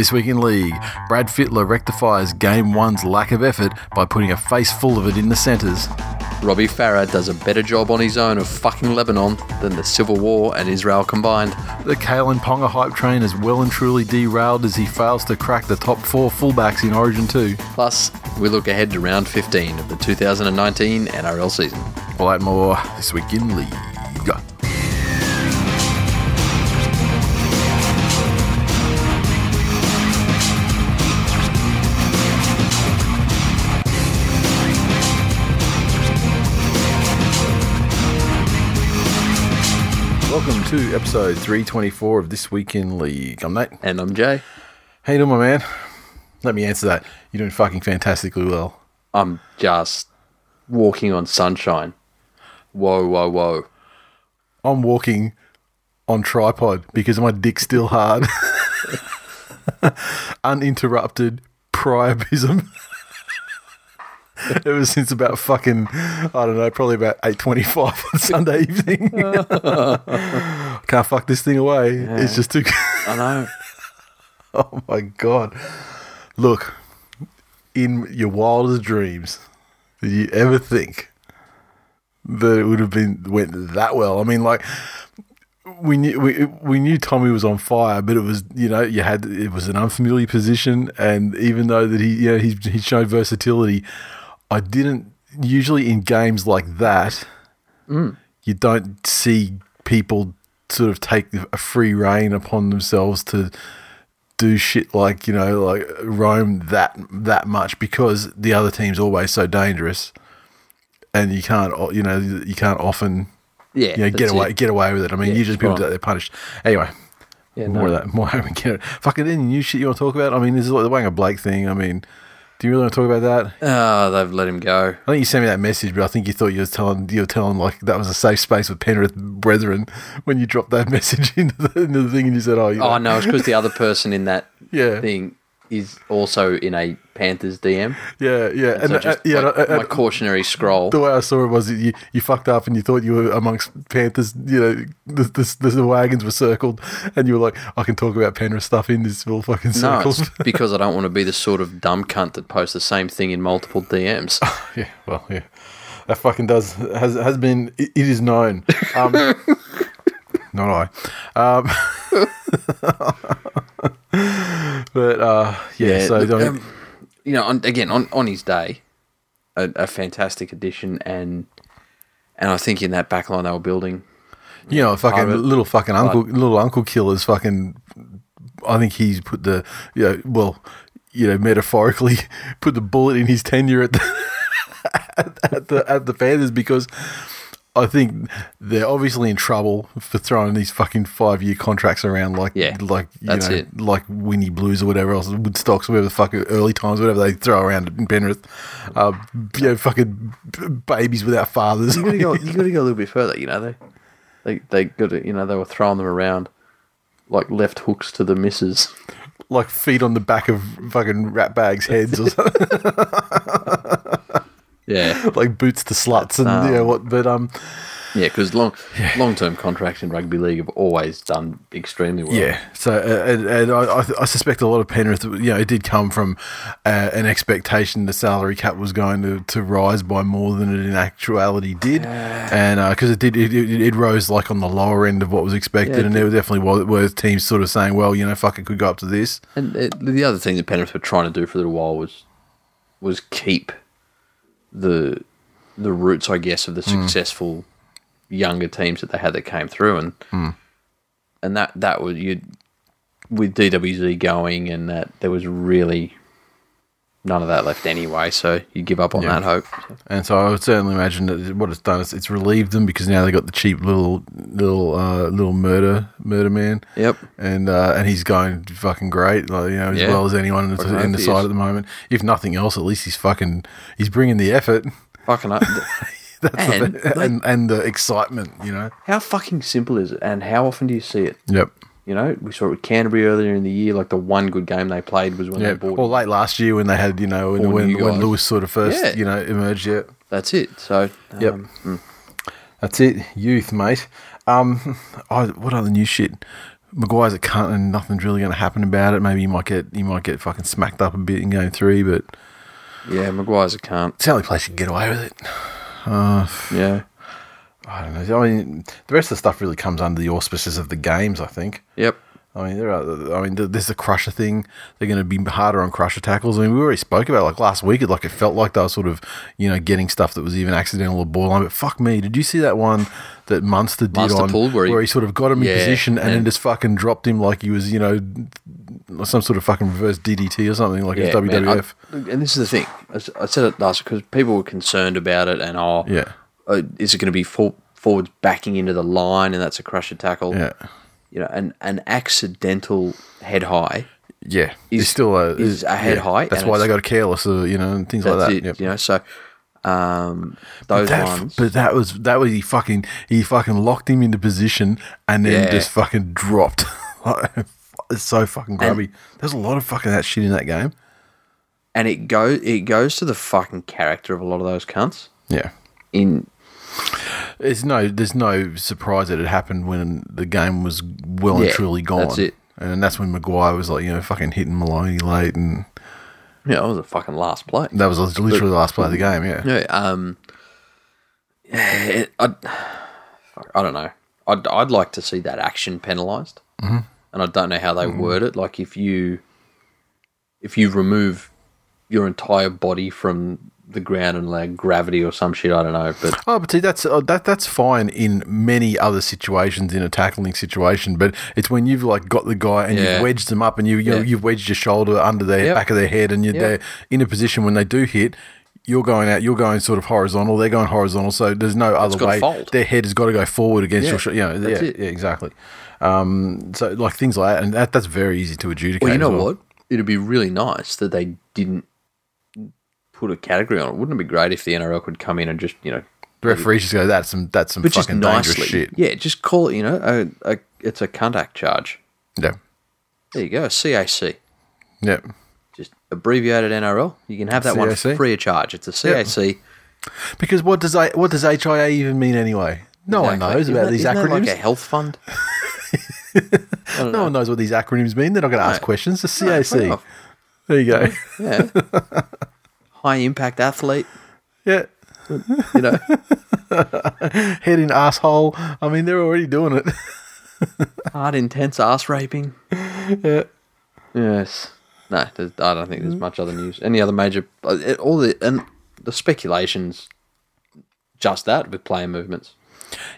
This week in league, Brad Fittler rectifies game one's lack of effort by putting a face full of it in the centres. Robbie Farah does a better job on his own of fucking Lebanon than the Civil War and Israel combined. The Kalyn Ponga hype train is well and truly derailed as he fails to crack the top four fullbacks in Origin 2. Plus, we look ahead to round 15 of the 2019 NRL season. All that more this week in league. To episode 324 of This Week in League. I'm Nate. And I'm Jay. How you doing, my man? Let me answer that. You're doing fucking fantastically well. I'm just walking on sunshine. Whoa, whoa, whoa. I'm walking on tripod because my dick's still hard. Uninterrupted priapism. Ever since about fucking, I don't know, probably about 8.25 on Sunday evening. Can't fuck this thing away. It's just too... I know. oh my God. Look, in your wildest dreams, did you ever think that it would have been went that well? I mean, like we knew we, we knew Tommy was on fire, but it was you know you had it was an unfamiliar position, and even though that he you know he he showed versatility, I didn't usually in games like that. Mm. You don't see people sort of take a free reign upon themselves to do shit like you know like roam that that much because the other team's always so dangerous, and you can't you know you can't often Yeah. you know, get away it. get away with it. I mean, Yeah, usually people right. that, they're punished. Anyway, Yeah, more no. of that, more we get it. Fucking any new shit you want to talk about? I mean, this is like the Waqa Blake thing. I mean, do you really want to talk about that? Oh, they've let him go. I think you sent me that message, but I think you thought you were telling you were telling like that was a safe space with Penrith brethren when you dropped that message into the, into the thing and you said, "Oh, you Oh, no, it's because the other person in that Yeah. thing is also in a Panthers DM. yeah, yeah." And, So uh, yeah, like, uh, uh, my cautionary scroll. the way I saw it was you, you fucked up and you thought you were amongst Panthers. You know, the, the, the wagons were circled, and you were like, "I can talk about Penrith stuff in this little fucking No, circle." it's because I don't want to be the sort of dumb cunt that posts the same thing in multiple DMs. Yeah, well, yeah, that fucking does has has been. It, it is known. Um, not I. Um, but uh, yeah, so look, um, you know, on, again on, on his day, a, a fantastic addition, and and I think in that back line they were building. you know, fucking it. little fucking uncle, little uncle killers, fucking. I think he's put the, you know, well, you know, metaphorically, put the bullet in his tenure at the at, at the at the Panthers because I think they're obviously in trouble for throwing these fucking five year contracts around like Yeah, like you that's know it. like Winnie Blues or whatever else Woodstocks whatever the fuck early times whatever they throw around in Penrith, uh, you know, fucking babies without fathers. You got to go. You got to go a little bit further. You know they they they got to, you know they were throwing them around like left hooks to the misses. like feet on the back of fucking rat bags' heads or something, Yeah, like boots to sluts and um, yeah what. But um, yeah, because long long term contracts in rugby league have always done extremely well. yeah. So uh, and, and I, I- suspect a lot of Penrith, you know, it did come from uh, an expectation the salary cap was going to, to rise by more than it in actuality did, and because it did, it, it, it rose like on the lower end of what was expected, Yeah, it and there were definitely were, were teams sort of saying, well, you know, fuck, it could go up to this. And it, the other thing that Penrith were trying to do for a little while was was keep the the roots, I guess, of the hmm. successful younger teams that they had that came through, and hmm. and that that was you with DWZ going, and that there was really none of that left anyway. So you give up on Yeah. that hope. And so I would certainly imagine that what it's done is it's relieved them because now they got the cheap little little uh, little murder murder man. Yep. And uh, and he's going fucking great, like, you know, as Yeah. well as anyone in the, in the side at the moment. If nothing else, at least he's fucking he's bringing the effort. Fucking up. That's And, the, like- and and the excitement, you know. how fucking simple is it? And how often do you see it? Yep. You know, we saw it with Canterbury earlier in the year. Like the one good game they played was when Yeah. they bought. Well, late last year when they had, you know, when when, when. Lewis sort of first, Yeah. you know, emerged. Yeah. That's it. So Yep. um, That's it, youth, mate. Um, I, what other new shit McGuire's a cunt and nothing's really going to happen about it. Maybe you might get you might get fucking smacked up a bit in game three, but Yeah, McGuire's a can't. it's the only place you can get away with it. Yeah. I don't know. I mean, the rest of the stuff really comes under the auspices of the games. I think. Yep. I mean, there are. I mean, there's the crusher thing. They're going to be harder on crusher tackles. I mean, we already spoke about it, like last week. It like it felt like they were sort of, you know, getting stuff that was even accidental or borderline. But fuck me, did you see that one that Munster did Munster on pulled where he- sort of got him Yeah, in position and, then just fucking dropped him like he was, you know, some sort of fucking reverse DDT or something like it's Yeah, man, I- WWF. and this is the thing. I said it last because people were concerned about it, and oh, Yeah. uh, is it going to be for, forwards backing into the line, and that's a crusher tackle? yeah, You know, an an accidental head high. yeah. Is- It's still a is a head yeah. height That's why they got careless, uh, you know, and things like that. it. Yep. You know, so um, those That, ones. but that was that was he fucking he fucking locked him into position and then Yeah. just fucking dropped. it's so fucking grubby. There's a lot of fucking that shit in that game. and it go it goes to the fucking character of a lot of those cunts. Yeah, In it's no there's no surprise that it happened when the game was well and Yeah, truly gone. that's it. And that's when McGuire was like you know fucking hitting Maloney late, and yeah, that was the fucking last play. that was literally the last play of the game. Yeah, Yeah, um, yeah, it, I, fuck, I don't know. I'd I'd like to see that action penalised, mm-hmm. and I don't know how they word it. Like if you if you remove your entire body from the ground and like gravity or some shit, I don't know. But Oh, but see, that's uh, that that's fine in many other situations in a tackling situation. But it's when you've like got the guy and Yeah. you've wedged them up and you you know, Yeah. you've wedged your shoulder under their Yep. back of their head and you're Yep. they're in a position when they do hit. You're going out. You're going sort of horizontal. They're going horizontal. So there's no other way. Their head has got to go forward against Yeah, your. Sh- you know, that's yeah, it. yeah, exactly. Um, so like things like that, and that, that's very easy to adjudicate. well, you know well. what? It'd be really nice that they didn't put a category on it. Wouldn't it be great if the NRL could come in and just you know referees just go, "That's some. That's some but just fucking dangerous shit." yeah, just call it. You know, a, a it's a contact charge. Yeah, There you go, CAC. yeah. Just abbreviated NRL. You can have that one CAC? free of charge. It's a CAC. Because what does I, what does HIA even mean anyway? No one knows Isn't about that- these acronyms. like a health fund. no one knows what these acronyms mean. They're not going to ask No. questions. The CAC. enough. there you go. Yeah. High impact athlete. yeah. You know. Head in asshole. I mean, they're already doing it. Hard, intense ass raping. yeah. Yes. No, there's, I don't think there's much other news. Any other major? uh, All the and the speculations. Just that with player movements.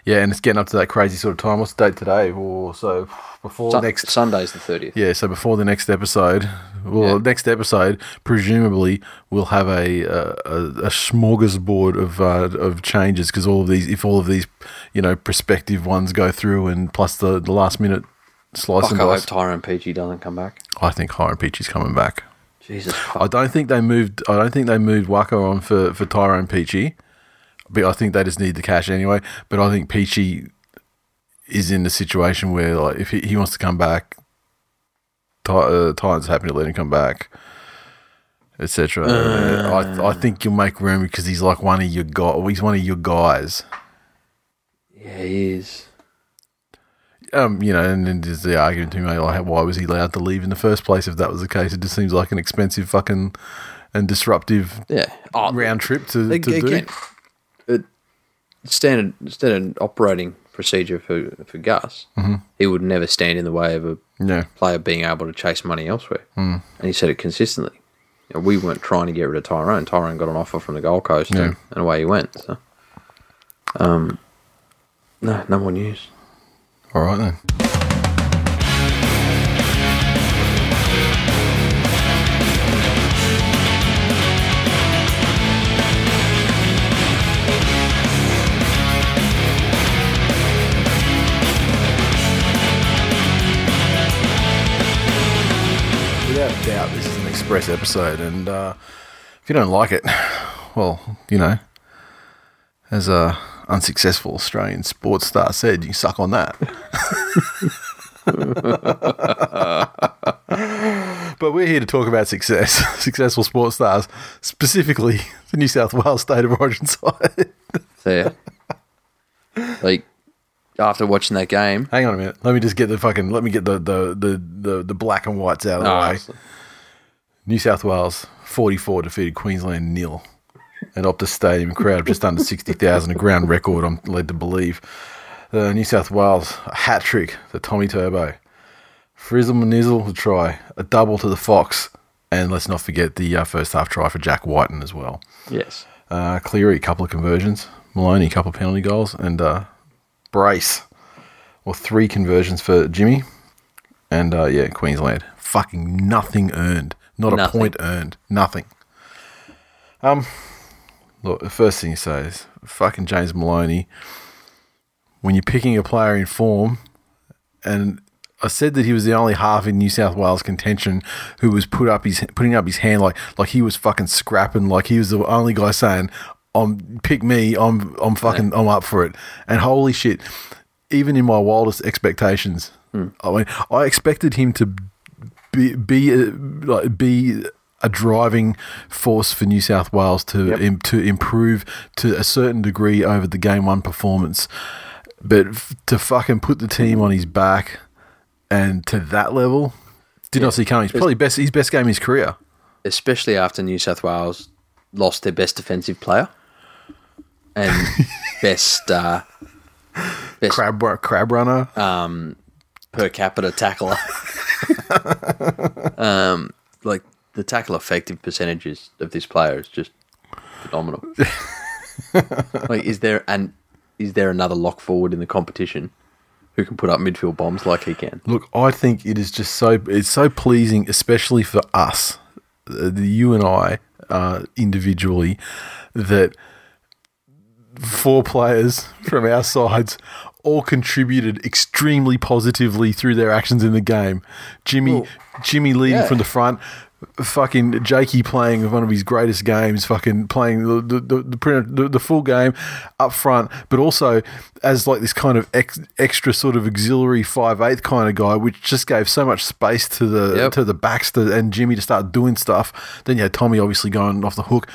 Yeah, and it's getting up to that crazy sort of time. What's the date today? Or so before Sun- next. Sunday's the thirtieth. Yeah, so before the next episode, well, Yeah. next episode presumably we'll have a a, a, smorgasbord of uh, of changes because all of these, if all of these, you know, prospective ones go through, and plus the, the last minute slice Fuck, and I hope Tyrone Peachey doesn't come back. I think Hiram Peachey's coming back. Jesus. I don't think they moved. I don't think they moved Waqa on for for Tyrone Peachey, but I think they just need the cash anyway. But I think Peachey is in the situation where like if he, he wants to come back, Ty, uh, Titans happy to let him come back, etc. I I think you'll make room because he's like one of your guy. He's one of your guys. Yeah, he is. Um, you know, and then there's the argument to me like, why was he allowed to leave in the first place? If that was the case, it just seems like an expensive fucking and disruptive Yeah. Oh, round trip to, to do. it, standard standard operating procedure for for Gus. Mm-hmm. He would never stand in the way of a Yeah. player being able to chase money elsewhere, mm. and he said it consistently. You know, we weren't trying to get rid of Tyrone. Tyrone got an offer from the Gold Coast, Yeah. and, and away he went. So, um, no, no more news. All right then. Doubt, this is an express episode, and uh, if you don't like it, well, you know, as a unsuccessful Australian sports star said, you suck on that. but we're here to talk about success, successful sports stars, specifically the New South Wales state of origin side. Yeah. like after watching that game. Hang on a minute. Let me just get the fucking. Let me get the the the the, the black and whites out of the Oh, way. New South Wales 44 defeated Queensland nil at Optus Stadium. Crowd of just under 60,000, a ground record, I'm led to believe. Uh, New South Wales, a hat trick to Tommy Turbo. Frizzle Manizzle, a try. A double to the Fox. And let's not forget the uh, first half try for Jack Wighton as well. yes. Uh, Cleary, a couple of conversions. Maloney, a couple of penalty goals. And uh, Brace, or three conversions for Jimmy. And uh, yeah, Queensland. Fucking nothing earned. Not Nothing. a point earned. Nothing. Um, look, the first thing you say is fucking James Maloney. When you're picking a player in form, and I said that he was the only half in New South Wales contention who was put up his putting up his hand like like he was fucking scrapping, like he was the only guy saying, "I'm pick me, I'm I'm fucking I'm up for it." And holy shit, even in my wildest expectations, hmm. I mean, I expected him to be be a, like be a driving force for New South Wales to Yep. im, to improve to a certain degree over the game one performance, but f- to fucking put the team on his back and to that level, did not see coming. It's probably best his best game of his career. Especially after New South Wales lost their best defensive player and best uh, best Crab crab runner. per capita tackler. um, like the tackle effective percentages of this player is just phenomenal. like, is there an is there another lock forward in the competition who can put up midfield bombs like he can? Look, I think it is just so it's so pleasing, especially for us, uh, the you and I uh, individually, that four players from our sides all contributed extremely positively through their actions in the game. Jimmy, Well, Jimmy leading yeah. from the front. Fucking Jakey playing one of his greatest games, fucking playing the the, the, the, the full game up front, but also as like this kind of ex, extra sort of auxiliary five eighth kind of guy, which just gave so much space to the Yep. to the backs to, and Jimmy to start doing stuff. Then you had Tommy obviously going off the hook,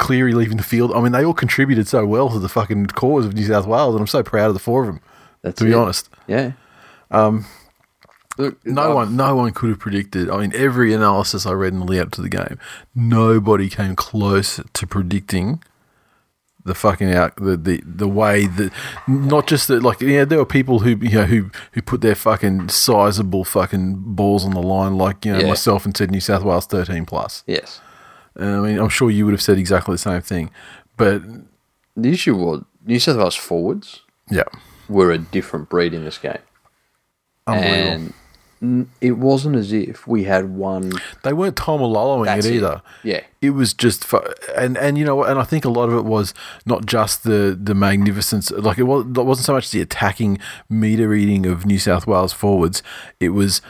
Cleary leaving the field. I mean, they all contributed so well to the fucking cause of New South Wales, and I'm so proud of the four of them. That's to be it. honest. Yeah. Um. Look, No I- one, no one could have predicted. I mean, every analysis I read in the lead up to the game, nobody came close to predicting the fucking out the the, the way that not just that like yeah there were people who you know who who put their fucking sizable fucking balls on the line like you know Yeah. myself and said New South Wales thirteen plus. Yes. And I mean, I'm sure you would have said exactly the same thing, but The issue was New South Wales forwards yeah, were a different breed in this game, and it wasn't as if we had one. they weren't Tom That's it it. either. Yeah. it was just fu- and and you know and I think a lot of it was not just the the magnificence like it, was, it wasn't so much the attacking meter reading of New South Wales forwards it was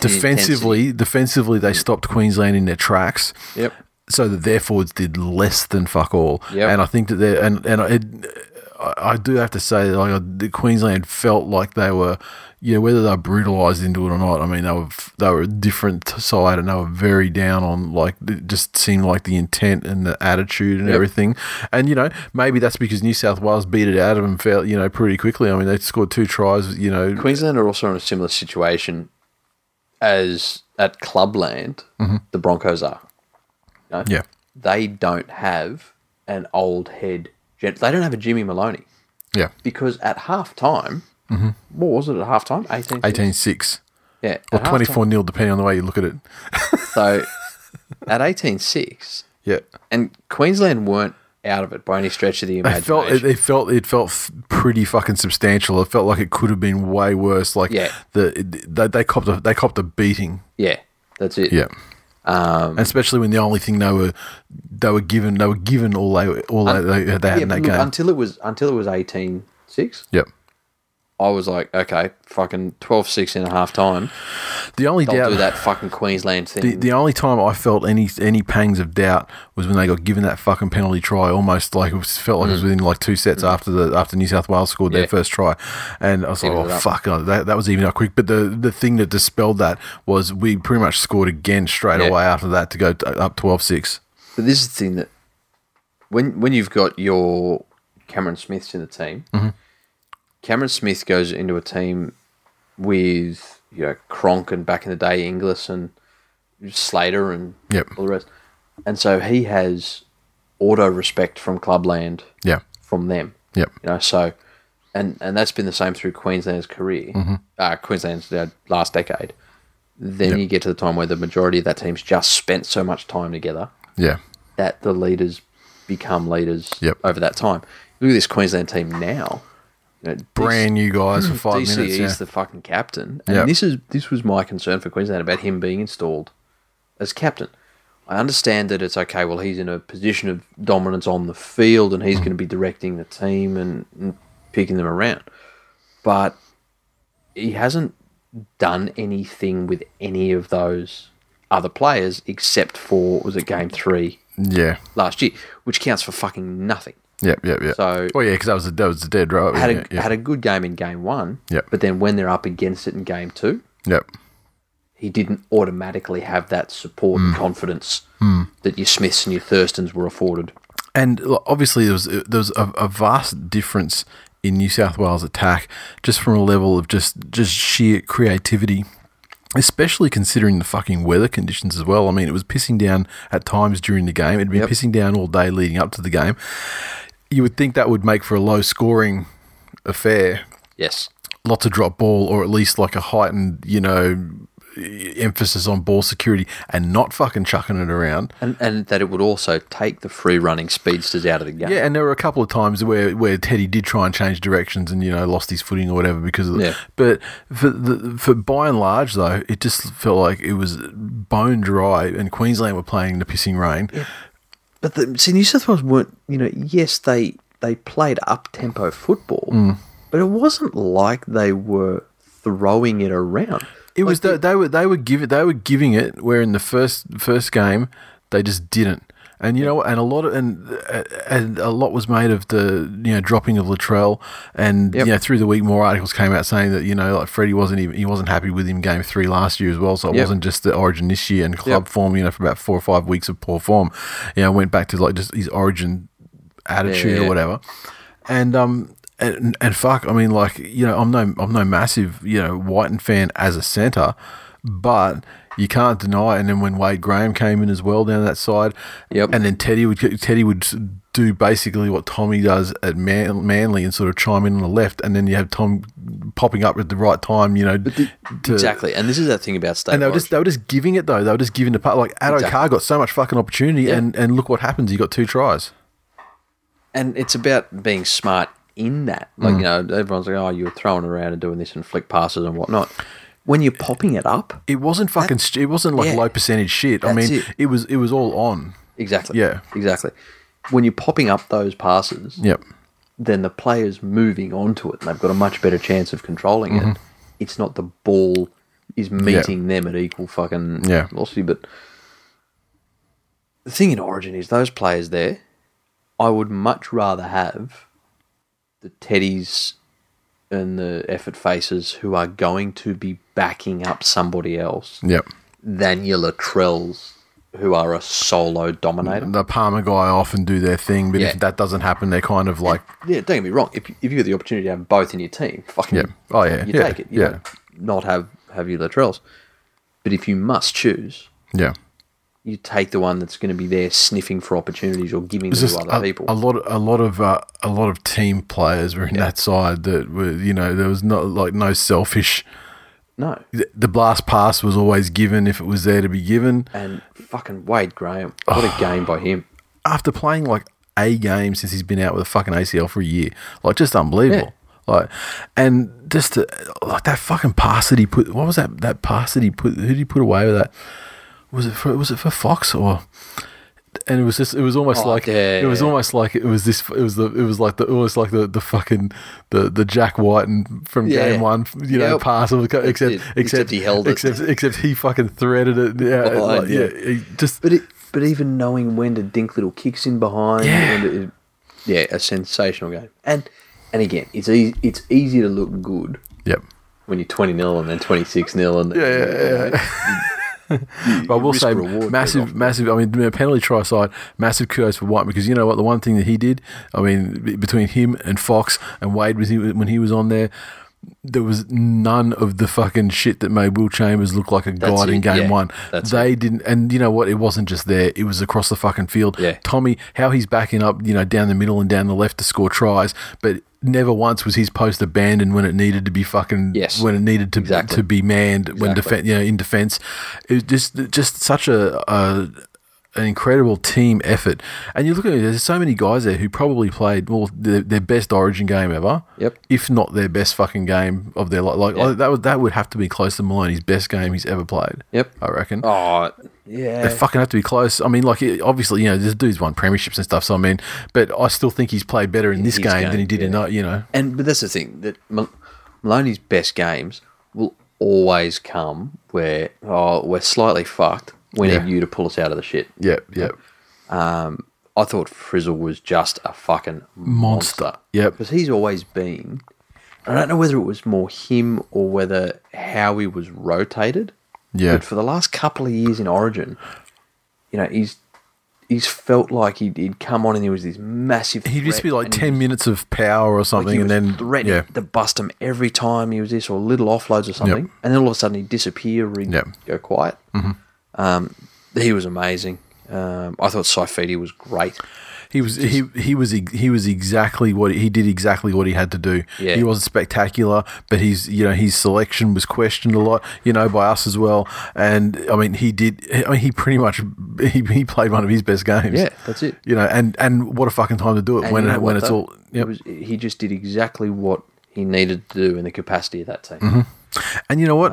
defensively defensively they mm. stopped Queensland in their tracks. Yep. so that their forwards did less than fuck all Yep. and I think that they and and it, I do have to say that like the Queensland felt like they were you know whether they were brutalized into it or not I mean they were they were a different side and they were very down on like it just seemed like the intent and the attitude and Yep. everything and you know maybe that's because New South Wales beat it out of them fair, you know pretty quickly I mean they scored two tries you know Queensland are also in a similar situation as at Clubland, the Broncos are. You know? Mm-hmm. yeah They don't have an old head. gen- They don't have a Jimmy Maloney yeah because at half time, what was it at half time? 18 18 6 Yeah. or at halftime. 24 nil depending on the way you look at it So at 18 6, yeah and Queensland weren't out of it by any stretch of the It imagination. felt it, it felt it felt f- pretty fucking substantial. It felt like it could have been way worse. Like Yeah. the it, they, they copped a they copped a beating. yeah, that's it. Yeah, Um, and especially when the only thing they were they were given they were given all they all they, they, they had yeah, in that game. until it was until it was 18 6, yep. I was like, okay, fucking 12 6 in a half time. The only They'll doubt do that fucking Queensland thing. The, the only time I felt any any pangs of doubt was when they got given that fucking penalty try. Almost like it was, felt like it was within like two sets after the after New South Wales scored Mm. Yeah. their first try, and I was like, oh fuck, oh, that that was even up quick. But the the thing that dispelled that was we pretty much scored again straight Yeah. away after that to go t- up 12-6. But this is the thing that when when you've got your Cameron Smiths in the team, Mm-hmm. Cameron Smith goes into a team with you know Cronk and back in the day Inglis and Slater and Yep. all the rest, and so he has auto respect from Clubland Yeah. from them. Yep. You know, so and and that's been the same through Queensland's career, uh, Queensland's uh, last decade. Then you get to the time where the majority of that team's just spent so much time together Yeah. that the leaders become leaders Yep. over that time. Look at this Queensland team now. Brand new guys for five DCE minutes. Yeah. is the fucking captain, and Yep. this is this was my concern for Queensland about him being installed as captain. I understand that it's okay. Well, he's in a position of dominance on the field, and he's Mm. going to be directing the team and, and picking them around. But he hasn't done anything with any of those other players except for was it game three yeah. last year, which counts for fucking nothing. Yep. Yep. Yep. So- well, yeah, because that was a, that was a dead right. Had a had a good game in game one, Yep. but then when they're up against it in game two, yep. he didn't automatically have that support Hmm. and confidence that your Smiths and your Thurstons were afforded. And obviously, there was there was a, a vast difference in New South Wales attack, just from a level of just just sheer creativity. Especially considering the fucking weather conditions as well. I mean, it was pissing down at times during the game. It'd been Yep. pissing down all day leading up to the game. You would think that would make for a low scoring affair. Yes, Lots of drop ball, or at least like a heightened, you know, emphasis on ball security and not fucking chucking it around. and and that it would also take the free running speedsters out of the game. Yeah, and there were a couple of times where, where Teddy did try and change directions and you know lost his footing or whatever because of the, Yeah. But for the, for by and large though, it just felt like it was bone dry, and Queensland were playing in the pissing rain. But the, see, New South Wales weren't. You know, yes, they they played up tempo football, Mm. but it wasn't like they were throwing it around. It was the, they were they were giving they were giving it where in the first first game they just didn't. And you know, and a lot of and and a lot was made of the you know dropping of Latrell, and Yep. you know through the week more articles came out saying that you know like Freddie wasn't even he wasn't happy with him game three last year as well, so it Yep. wasn't just the Origin this year and club Yep. form you know for about four or five weeks of poor form, you know went back to like just his Origin attitude Yeah. or whatever, and um and and fuck, I mean like you know I'm no I'm no massive you know Wighton fan as a centre, but you can't deny. It. And then when Wade Graham came in as well down that side, Yep. and then Teddy would Teddy would do basically what Tommy does at Man, Manly and sort of chime in on the left, and then you have Tom popping up at the right time, you know, to, exactly, and this is that thing about state. And they were just they were just giving it though. They were just giving the part like Addo Exactly. Carr got so much fucking opportunity, Yeah. and and look what happens. He got two tries. and it's about being smart in that. Like Mm. you know, everyone's like, "Oh, you're throwing around and doing this and flick passes and whatnot." When you're popping it up, It wasn't fucking. st- it wasn't like yeah. low percentage shit. I mean, it. it. was it was all on. exactly, Yeah. exactly. When you're popping up those passes, Yep. then the player's moving onto it, and they've got a much better chance of controlling Mm-hmm. it. It's not the ball is meeting them at equal fucking Yeah. velocity. But the thing in Origin is those players there, I would much rather have the Teddies and the effort faces who are going to be backing up somebody else Yep. than your Latrells who are a solo dominator. The Palmer guy often do their thing, but Yeah. if that doesn't happen, they're kind of like Yeah, don't get me wrong. If you, if you get the opportunity to have both in your team, fucking Yeah. Oh, yeah. you Yeah. take it. You Yeah. know, not have have your Latrells. But if you must choose, yeah. You take the one that's going to be there sniffing for opportunities or giving them to other a, people. a lot, a lot of, uh, a lot of team players were in that side that were, you know, there was not like no selfish. no, The blast pass was always given if it was there to be given. and fucking Wade Graham, what a game by him. After playing like a game since he's been out with a fucking ACL for a year, like just unbelievable. Like, and just to, like that fucking pass that he put. What was that? That pass that he put. Who did he put away with that? Was it for? Was it for Fox or? And it was just. It was almost Oh, like. yeah, it was yeah. almost like it was this. It was the. It was like the. Almost like the the fucking the the Jack White and from Yeah. game one. You know, Yep. pass. Except it. except Except he held it. Except except he fucking threaded it. Yeah, Behind, like, yeah. just. But it, but even knowing when to dink little kicks in behind, Yeah. to- yeah, a sensational game. And and again, it's easy. It's easy to look good Yep. when you're 20 0 and then 26 0 and Yeah, yeah, yeah. But I will say, massive, massive. I mean, the penalty try side, massive kudos for White because you know what? The one thing that he did, I mean, between him and Fox and Wade was he, when he was on there, there was none of the fucking shit that made Will Chambers look like a god in game yeah. one. That's they didn't, and you know what? It wasn't just there; it was across the fucking field. Yeah. Tommy, how he's backing up, you know, down the middle and down the left to score tries, but. Never once was his post abandoned when it needed to be fucking Yes. when it needed to Exactly. to be manned when Exactly. defen you know, in defense. It was just just such a, a an incredible team effort. And you look at it, there's so many guys there who probably played well their, their best Origin game ever. Yep. If not their best fucking game of their life. Like Yeah. that would that would have to be close to Maloney's best game he's ever played. Yep. I reckon. Oh, Yeah, they fucking have to be close. I mean, like obviously, you know, this dude's won premierships and stuff. So I mean, but I still think he's played better in this His game, than he did in that. You know, And but that's the thing that Mal- Maloney's best games will always come where oh we're slightly fucked. We Yeah. need you to pull us out of the shit. yep, yep. Um, I thought Frizzle was just a fucking Monster. monster. Yep. because he's always been. I don't know whether it was more him or whether how he was rotated. Yeah. But for the last couple of years in Origin, you know, he's he's felt like he'd, he'd come on and he was this massive. He'd just be like ten was- minutes of power or like something, he and then threatening yeah, to bust him every time he was this or little offloads or something, and then all of a sudden he'd disappear, re- Yep. go quiet. Um, he was amazing. Um, I thought Saifiti was great. He was he he was he was exactly what he did exactly what he had to do. Yeah. He wasn't spectacular, but his you know his selection was questioned a lot, you know, by us as well. And I mean, he did. I mean, he pretty much he, he played one of his best games. Yeah, that's it. You know, and and what a fucking time to do it And when you know when it's though? all. It was, he just did exactly what he needed to do in the capacity of that team. Mm-hmm. And you know what?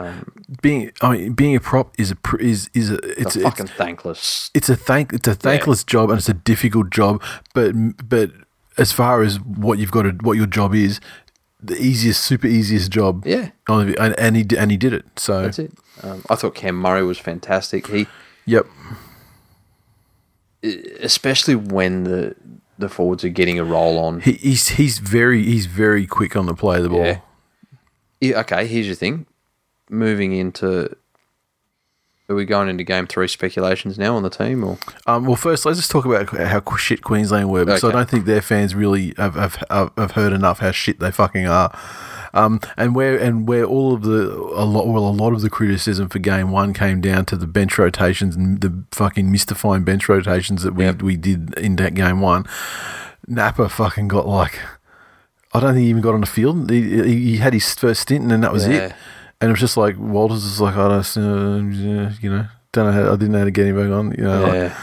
being I mean, being a prop is a is is a it's It's it's, fucking thankless. it's a thank it's a thankless job and it's a difficult job but but as far as what you've got to what your job is the easiest super easiest job Yeah. and, and he and he did it so That's it. Um, I thought Cam Murray was fantastic. He, yep especially when the the forwards are getting a roll on. he, he's he's very he's very quick on the play of the ball Yeah. Okay, here's your thing. Moving into, are we going into game three speculations now on the team or? Um, well, first, let's just talk about how shit Queensland were, because I don't think their fans really have, have, have, have heard enough how shit they fucking are. Um, and where and where all of the a lot well a lot of the criticism for game one came down to the bench rotations and the fucking mystifying bench rotations that we Yep. we did in that game one. Napa fucking got like I don't think he even got on the field. He, he, had his first stint and then that was Yeah. it. And it was just like Walters is like I don't uh, you know don't know how I didn't know how to get him back on you know like, Yeah,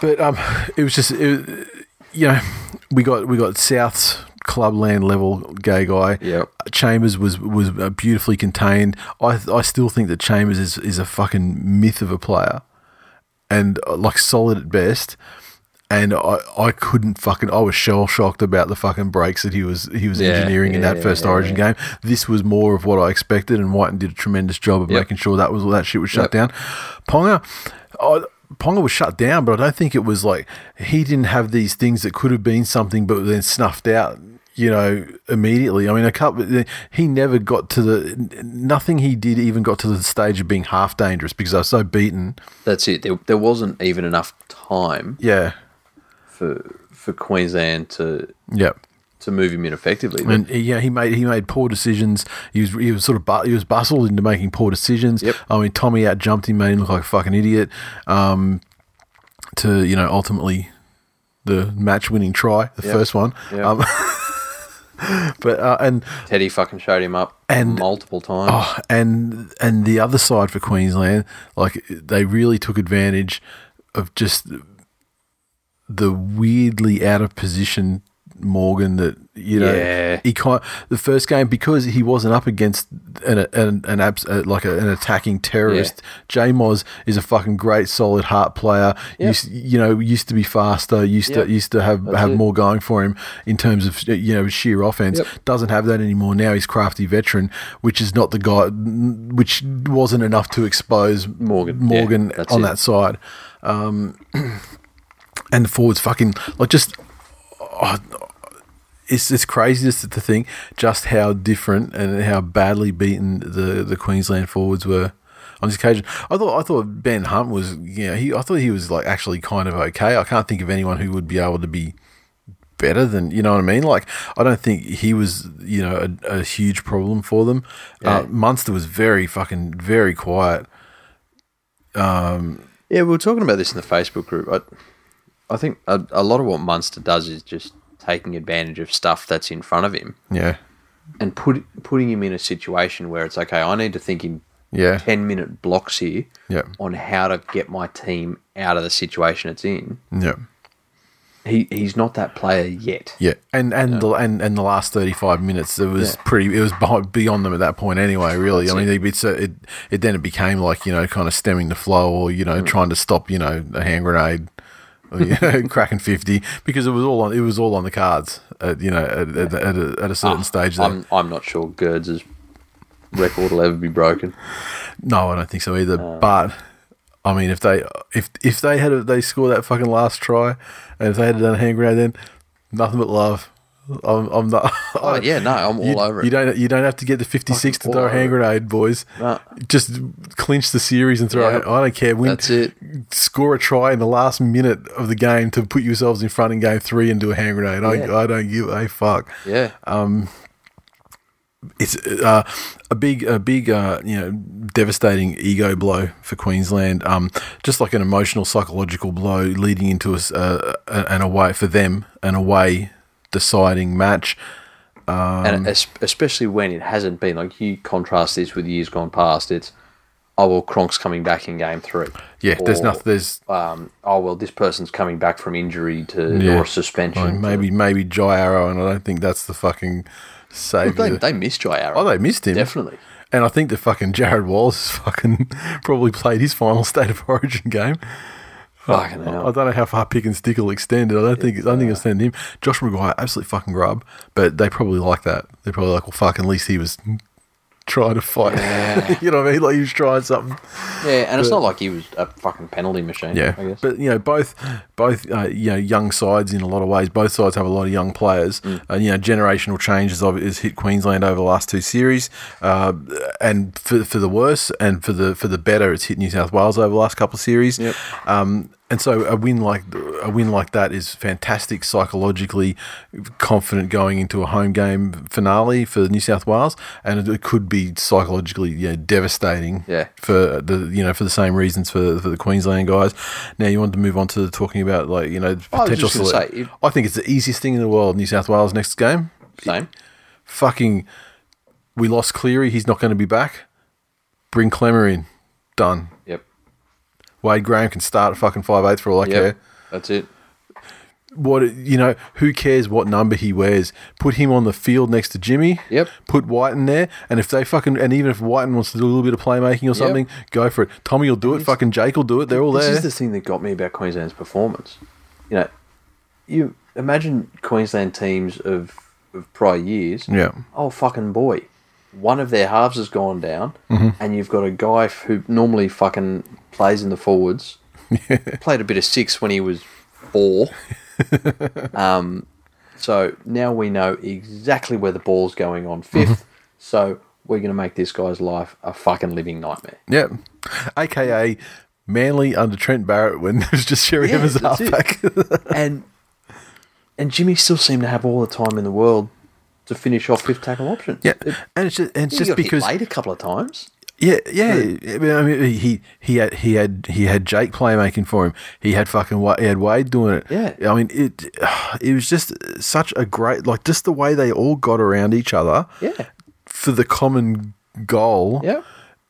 but um, it was just it, you know we got we got South's clubland level gay guy. Yep. Chambers was was uh, beautifully contained. I I still think that Chambers is is a fucking myth of a player, and uh, like solid at best. And I, I couldn't fucking I was shell shocked about the fucking breaks that he was he was Yeah, engineering in yeah, that first yeah, Origin yeah. game. This was more of what I expected, and Wighton did a tremendous job of Yep. making sure that was all that shit was shut Yep. down. Ponga, I, Ponga was shut down, but I don't think it was like he didn't have these things that could have been something, but then snuffed out. You know, immediately. I mean, a couple. He never got to the. Nothing he did even got to the stage of being half dangerous because I was so beaten. that's it. There, there wasn't even enough time Yeah, for for Queensland to yeah. to move him in effectively. And yeah, he made he made poor decisions. He was he was sort of bu- he was bustled into making poor decisions. Yep. I mean, Tommy out jumped him, made him look like a fucking idiot. Um, to you know, ultimately, the match winning try, the Yep. first one. Yep. Um, but uh, and Teddy fucking showed him up And- multiple times. oh, and and the other side for Queensland, like they really took advantage of just the weirdly out of position Morgan that you know Yeah. he kind the first game because he wasn't up against an an, an abs, uh, like a, an attacking terrorist. J Moz is a fucking great solid heart player. Yep. Used, you know used to be faster. Used Yep. to used to have That's have it. more going for him in terms of you know sheer offense. Yep. Doesn't have that anymore now. He's crafty veteran, which is not the guy, which wasn't enough to expose Morgan. Morgan on it. that side. Um, and the forwards fucking like just. oh, it's it's crazy just to think just how different and how badly beaten the, the Queensland forwards were. on this occasion. I thought I thought Ben Hunt was yeah he I thought he was like actually kind of okay. I can't think of anyone who would be able to be better than you know what I mean. Like I don't think he was you know a, a huge problem for them. Yeah. Uh, Munster was very fucking very quiet. Um, Yeah, we were talking about this in the Facebook group. I, I think a, a lot of what Munster does is just taking advantage of stuff that's in front of him Yeah, and put, putting him in a situation where it's okay. I need to think in yeah, ten minute blocks here yeah, on how to get my team out of the situation it's in. yeah. He he's not that player yet. Yeah, and and the and, and the last thirty five minutes, it was Yeah. pretty. It was beyond them at that point anyway. Really, I That's mean, it's a, it it then it became like you know, kind of stemming the flow, or you Mm. know, trying to stop you know a hand grenade, you know, cracking fifty because it was all on it was all on the cards. At, you know, at, at, at, a, at a certain stage. There. Ah, I'm I'm not sure Gerds' record will ever be broken. No, I don't think so either. Uh. but I mean, if they if if they had they score that fucking last try, and if they had done a hand grenade, then nothing but love. I'm, I'm not. Oh yeah, no, I'm all you, over it. You don't. You don't have to get the 56 to throw a hand grenade, boys. Just clinch the series and throw. Yeah. it. I don't care. Win. That's it. Score a try in the last minute of the game to put yourselves in front in game three and do a hand grenade. Yeah. I, I don't give a fuck. Yeah, Um. It's uh, a big, a big, uh, you know, devastating ego blow for Queensland. Um, just like an emotional, psychological blow leading into a, uh, an away for them, an away deciding match. Um, and especially when it hasn't been like you contrast this with years gone past. It's oh well, Cronk's coming back in game three. Yeah, there's nothing. There's Um, oh well, this person's coming back from injury to Yeah. or suspension. Like, maybe maybe Jai Arrow, and I don't think that's the fucking save. they, they missed Jai Arrow. oh, they missed him definitely. And I think the fucking Jarrod Wallace fucking probably played his final state of origin game. Fucking I hell. don't know how far pick and stick will extend it. I don't think I don't think it'll him. Josh McGuire, absolute fucking grub, but they probably like that. They're probably like, well, fuck, at least he was trying to fight. you know what I mean? Like he was trying something. Yeah, and it's not like he was a fucking penalty machine. Yeah, I guess. but you know both both uh, you know young sides in a lot of ways. Both sides have a lot of young players. Mm. Uh, you know generational changes of has hit Queensland over the last two series, uh, and for for the worse and for the for the better, it's hit New South Wales over the last couple of series. Yep. Um, and so a win like a win like that is fantastic psychologically, confident going into a home game finale for New South Wales, and it could be psychologically yeah devastating Yeah. for the you know for the same reasons for for the Queensland guys. Now you want to move on to talking about like you know I potential. just say, if- I think it's the easiest thing in the world. New South Wales next game. Same. Fucking, we lost Cleary. He's not going to be back. Bring Klemmer in. Done. Yep. Wade Graham can start at fucking five eight for all I Yep. care. That's it. What you know? Who cares what number he wears? Put him on the field next to Jimmy. Yep. Put White in there, and if they fucking and even if White wants to do a little bit of playmaking or something, go for it. Tommy will do it. Fucking Jake will do it. They're all there. this there. is the thing that got me about Queensland's performance. You know, you imagine Queensland teams of, of prior years. yeah. Oh fucking boy, one of their halves has gone down, Mm-hmm. and you've got a guy who normally fucking plays in the forwards. Played a bit of six when he was four. um, so now we know exactly where the ball's going on 5th Mm-hmm. So we're going to make this guy's life a fucking living nightmare. Yep. AKA Manly under Trent Barrett when it was just Cherry Yeah, Evans halfback. and and Jimmy still seemed to have all the time in the world to finish off fifth tackle options. yeah. It- And it's just, and it's he just because late a couple of times. Yeah, yeah. I mean, I mean, he he had he had he had Jake playmaking for him. He had fucking he had Wade doing it. Yeah. I mean, it it was just such a great like just the way they all got around each other. Yeah. For the common goal. Yeah.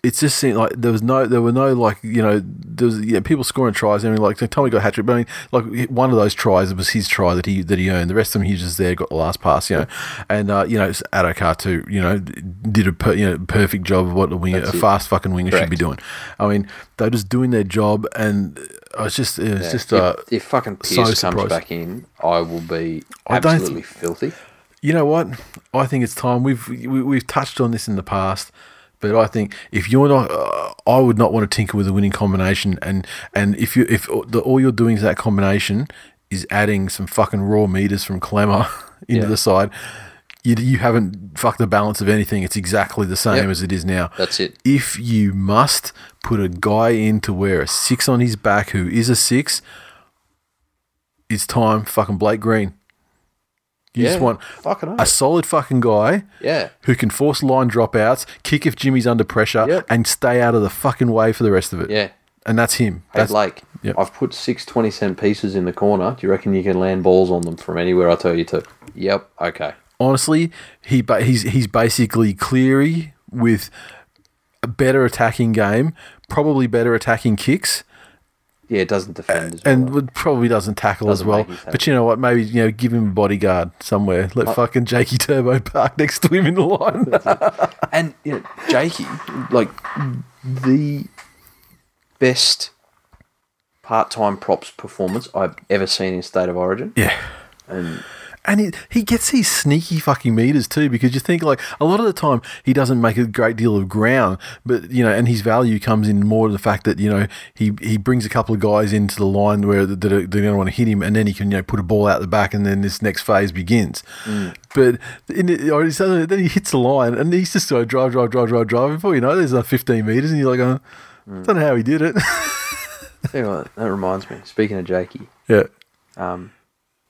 It just seemed like there was no, there were no like you know, there was yeah, people scoring tries. I mean, like Tommy got hat trick, but I mean, like one of those tries was his try that he that he earned. The rest of them, he was just there, got the last pass, you know, and uh, you know, Addo-Carr too, you know, did a per, you know perfect job of what a winger, a it. fast fucking winger should be doing. I mean, they're just doing their job, and I was just, it was Yeah. just, if, uh, if fucking so comes surprised. back in, I will be absolutely filthy. You know what? I think it's time. We've we, we've touched on this in the past, but I think if you're not, uh, I would not want to tinker with a winning combination. And and if you if the, all you're doing is that combination is adding some fucking raw meters from Klemmer into Yeah. the side, you, you haven't fucked the balance of anything. It's exactly the same Yep. as it is now. That's it. If you must put a guy in to wear a six on his back who is a six, it's time fucking Blake Green. You just want a solid fucking guy Yeah. who can force line dropouts, kick if Jimmy's under pressure, Yep. and stay out of the fucking way for the rest of it. Yeah. And that's him. Hey, That's, Blake, Yep. I've put six 20 cent pieces in the corner. Do you reckon you can land balls on them from anywhere I tell you to? Yep. Okay. honestly, he ba- he's he's basically Cleary with a better attacking game, probably better attacking kicks, Yeah, it doesn't defend as well. and would- probably doesn't tackle Doesn't as well. But you know what? Maybe you know, give him a bodyguard somewhere. Let fucking Jakey Turbo park next to him in the line. And you know, Jakey, like the best part-time props performance I've ever seen in State of Origin. yeah. And And he, he gets these sneaky fucking meters too, because you think like a lot of the time he doesn't make a great deal of ground, but you know, and his value comes in more to the fact that you know he, he brings a couple of guys into the line where that are, they're going to want to hit him, and then he can you know put a ball out the back, and then this next phase begins. Mm. But in it, or so then he hits the line, and he's just going drive, drive, drive, drive, drive. Before you know, there's like 15 meters, and you're like, I don't know how he did it. what, that reminds me. Speaking of Jakey, yeah, um,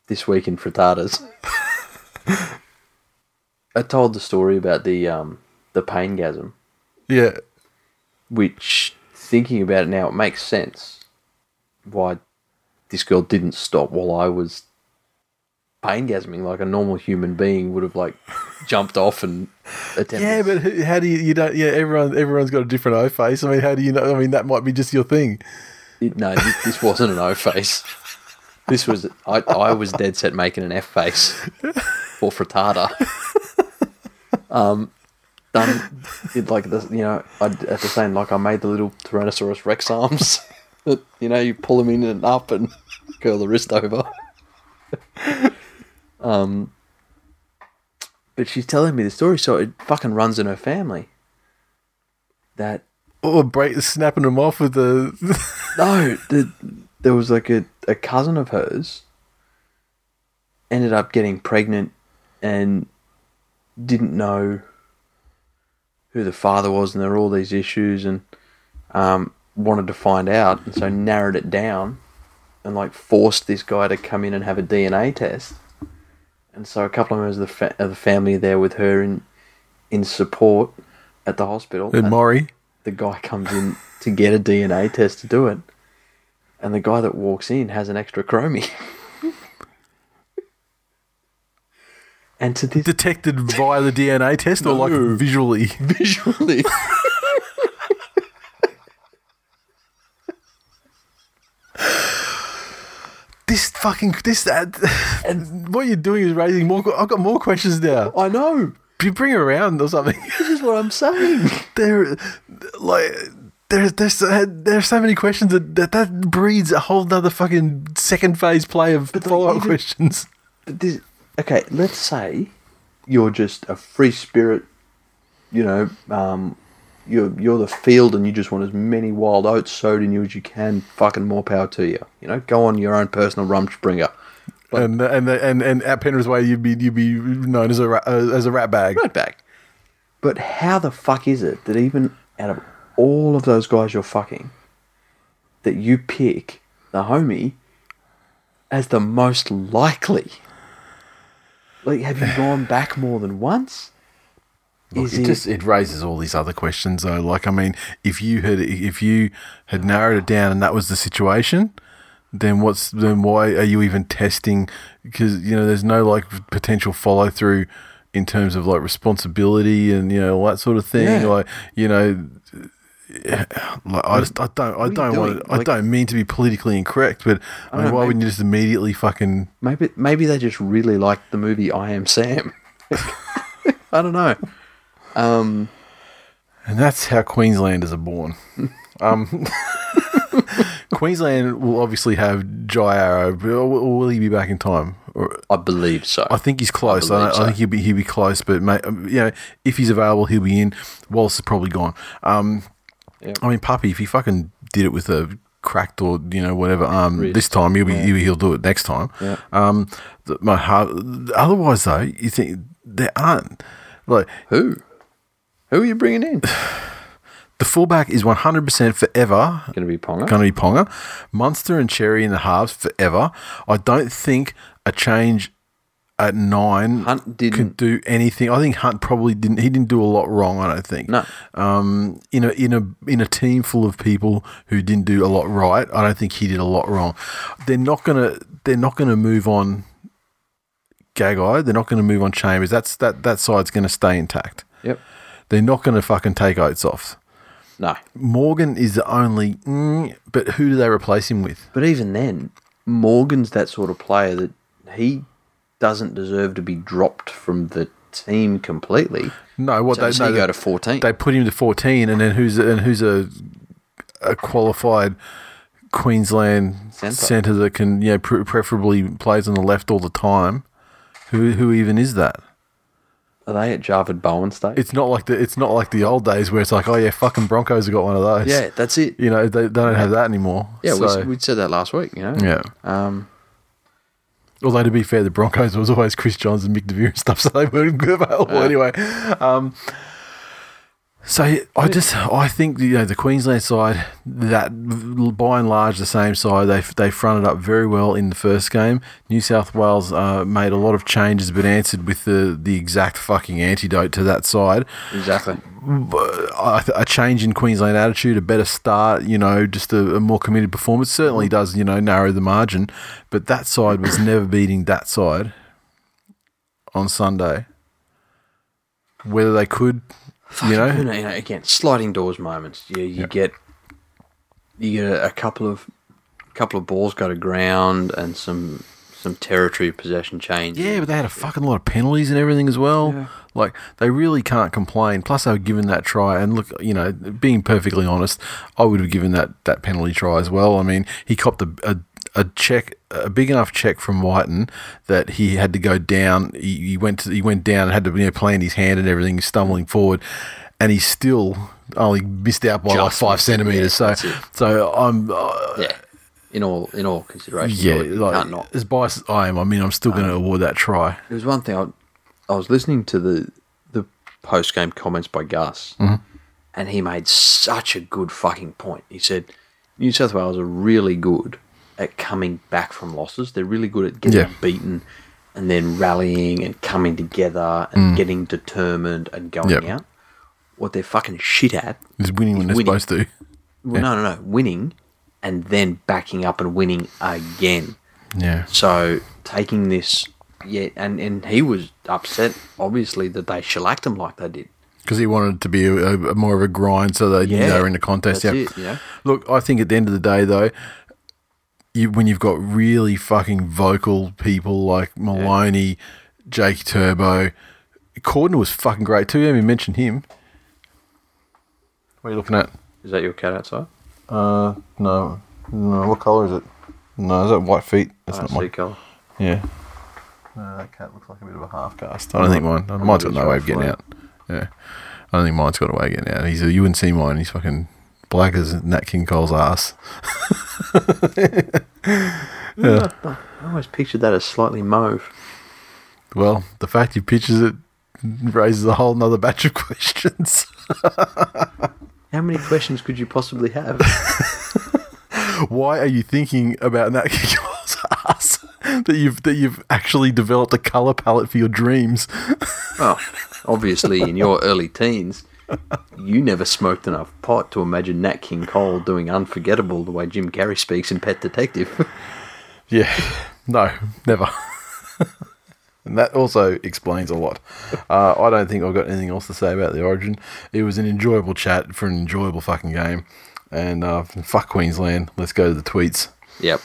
this week in frittatas, I told the story about the um, the pain gasm, yeah, which thinking about it now, it makes sense why this girl didn't stop while I was pain gasming like a normal human being would have like jumped off and attempted. yeah. But who- how do you you don't? Yeah, everyone everyone's got a different O face. I mean, how do you know? I mean, that might be just your thing. It- no, this, this wasn't an O face. This was I. I was dead set making an F face for frittata. Um, done it like this. You know, I at the same like I made the little Tyrannosaurus Rex arms. that you know, you pull them in and up and curl the wrist over. um, but she's telling me the story, so it fucking runs in her family. That Or break snapping them off with the. no, the, there was like a, a cousin of hers ended up getting pregnant and didn't know who the father was, and there were all these issues, and um, wanted to find out, and so narrowed it down, and like forced this guy to come in and have a DNA test, and so a couple of members of the, fa- of the family there with her in in support at the hospital, and and- Maury. the guy comes in to get a DNA test to do it, and the guy that walks in has an extra chromie. and to this detected via the DNA test or like visually? visually, This fucking this that. And what you're doing is raising more. I've got more questions now. I know. You bring her around or something. This is what I'm saying. there, like. There's there's so- there's so many questions that, that that breeds a whole nother fucking second phase play of follow up questions. But this, okay, let's say you're just a free spirit. You know, um, you're you're the field, and you just want as many wild oats sowed in you as you can. Fucking more power to you. You know, go on your own personal rumspringa. and and and and at Penrith's way, you'd be you'd be known as a uh, as a rat bag. right back. But how the fuck is it that even out of all of those guys you're fucking, that you pick the homie as the most likely? Like, have you gone back more than once? Look, Is it it- just it raises all these other questions though. Like I mean, if you had if you had narrowed it down and that was the situation, then what's then why are you even testing? Because you know there's no like potential follow through in terms of like responsibility and you know all that sort of thing. Yeah. Like you know. Like I just I don't I don't want to, I don't mean to be politically incorrect, but I mean, know, why maybe- wouldn't you just immediately fucking Maybe maybe they just really like the movie I Am Sam. I don't know. Um, And that's how Queenslanders are born. um, Queensland will obviously have Jai Arrow, but will, he be back in time? Or, I believe so. I think he's close. I, I so. think he'll be he'll be close, but mate, um, you know, if he's available, he'll be in. Wallace is probably gone. Um, Yep. I mean, Puppy, if he fucking did it with a cracked or you know whatever um Wrist. this time he'll be he'll, he'll do it next time Yeah. um th- my heart otherwise though you think there aren't like Who? Who are you bringing in? the fullback is one hundred percent forever Going to be Ponga. going to be Ponga, Munster and Cherry in the halves forever. I don't think a change at nine Hunt didn't- could do anything. I think Hunt probably didn't. He didn't do a lot wrong. I don't think. No. Um, in a in a in a team full of people who didn't do a lot right, I don't think he did a lot wrong. They're not gonna. They're not gonna move on. Gagai. They're not going to move on Chambers. That's that. That side's going to stay intact. Yep. They're not going to fucking take Oates off. No. Morgan is the only, mm, but who do they replace him with? But even then, Morgan's that sort of player that he doesn't deserve to be dropped from the team completely. No, what So they no, they, go to 14? they put him to fourteen, and then who's and who's a a qualified Queensland Centre. that can you know pre- preferably plays on the left all the time. Who who even is that? Are they at Javid Bowen stage? It's not like the it's not like the old days where it's like oh yeah fucking Broncos have got one of those. yeah, that's it. you know they, they don't have that anymore. Yeah, so, we, we said that last week, you know? yeah. Um, Although to be fair, the Broncos was always Chris Johns and Mick DeVere and stuff, so they weren't good available anyway. Um, so I just I think you know the Queensland side that by and large the same side they they fronted up very well in the first game. New South Wales uh, made a lot of changes, but answered with the the exact fucking antidote to that side. exactly. I a change in Queensland attitude, a better start, you know, just a, a more committed performance certainly does, you know, narrow the margin. But that side was never beating that side on Sunday. Whether they could, you know, you know, again, sliding doors moments. You you get you get a, a couple of couple of balls go to ground and some some territory possession change. yeah, but they had a fucking lot of penalties and everything as well. Yeah. Like they really can't complain. Plus, they were given that try, and look, you know, being perfectly honest, I would have given that that penalty try as well. I mean, he copped a, a a check, a big enough check from Wighton that he had to go down. He, he went to, he went down and had to you know, plant his hand and everything, stumbling forward, and he still only missed out by like five centimeters. yeah, so, so I'm. Uh, yeah. In all in all consideration, yeah, like, not. as biased as I am, I mean, I'm still going to award that try. There was one thing I, I was listening to the the post game comments by Gus, Mm-hmm. and he made such a good fucking point. He said New South Wales are really good at coming back from losses. They're really good at getting Yeah. beaten and then rallying and coming together and getting determined and going Mm. Yep. out. What they're fucking shit at, is winning when they're winning. supposed to. well, no, no, no, winning and then backing up and winning again. Yeah. So taking this, yeah, and, and he was upset, obviously, that they shellacked him like they did. Because he wanted it to be a, a, more of a grind, so they Yeah, they were in the contest. yeah. it, yeah. Look, I think at the end of the day, though, you, when you've got really fucking vocal people like Maloney, Jake Turbo, Cordner was fucking great too. You haven't even mentioned him. What are you looking at? Is that your cat outside? Uh, no, no. What color is it? No, is that white feet? I That's don't not see colour. Yeah. No, that cat looks like a bit of a half cast. I don't think mine. Mine's got no way of getting out. Yeah. I don't think mine's got a way of getting out. He's a, you wouldn't see mine. He's fucking black as Nat King Cole's ass. Yeah. I always pictured that as slightly mauve. Well, the fact he pitches it raises a whole nother batch of questions. How many questions could you possibly have? Why are you thinking about Nat King Cole's ass? That you've that you've actually developed a color palette for your dreams. well, obviously, in your early teens, you never smoked enough pot to imagine Nat King Cole doing Unforgettable the way Jim Carrey speaks in Pet Detective. Yeah, no, never. and that also explains a lot. Uh, I don't think I've got anything else to say about the Origin. It was an enjoyable chat for an enjoyable fucking game. And uh, fuck Queensland. Let's go to the tweets. yep.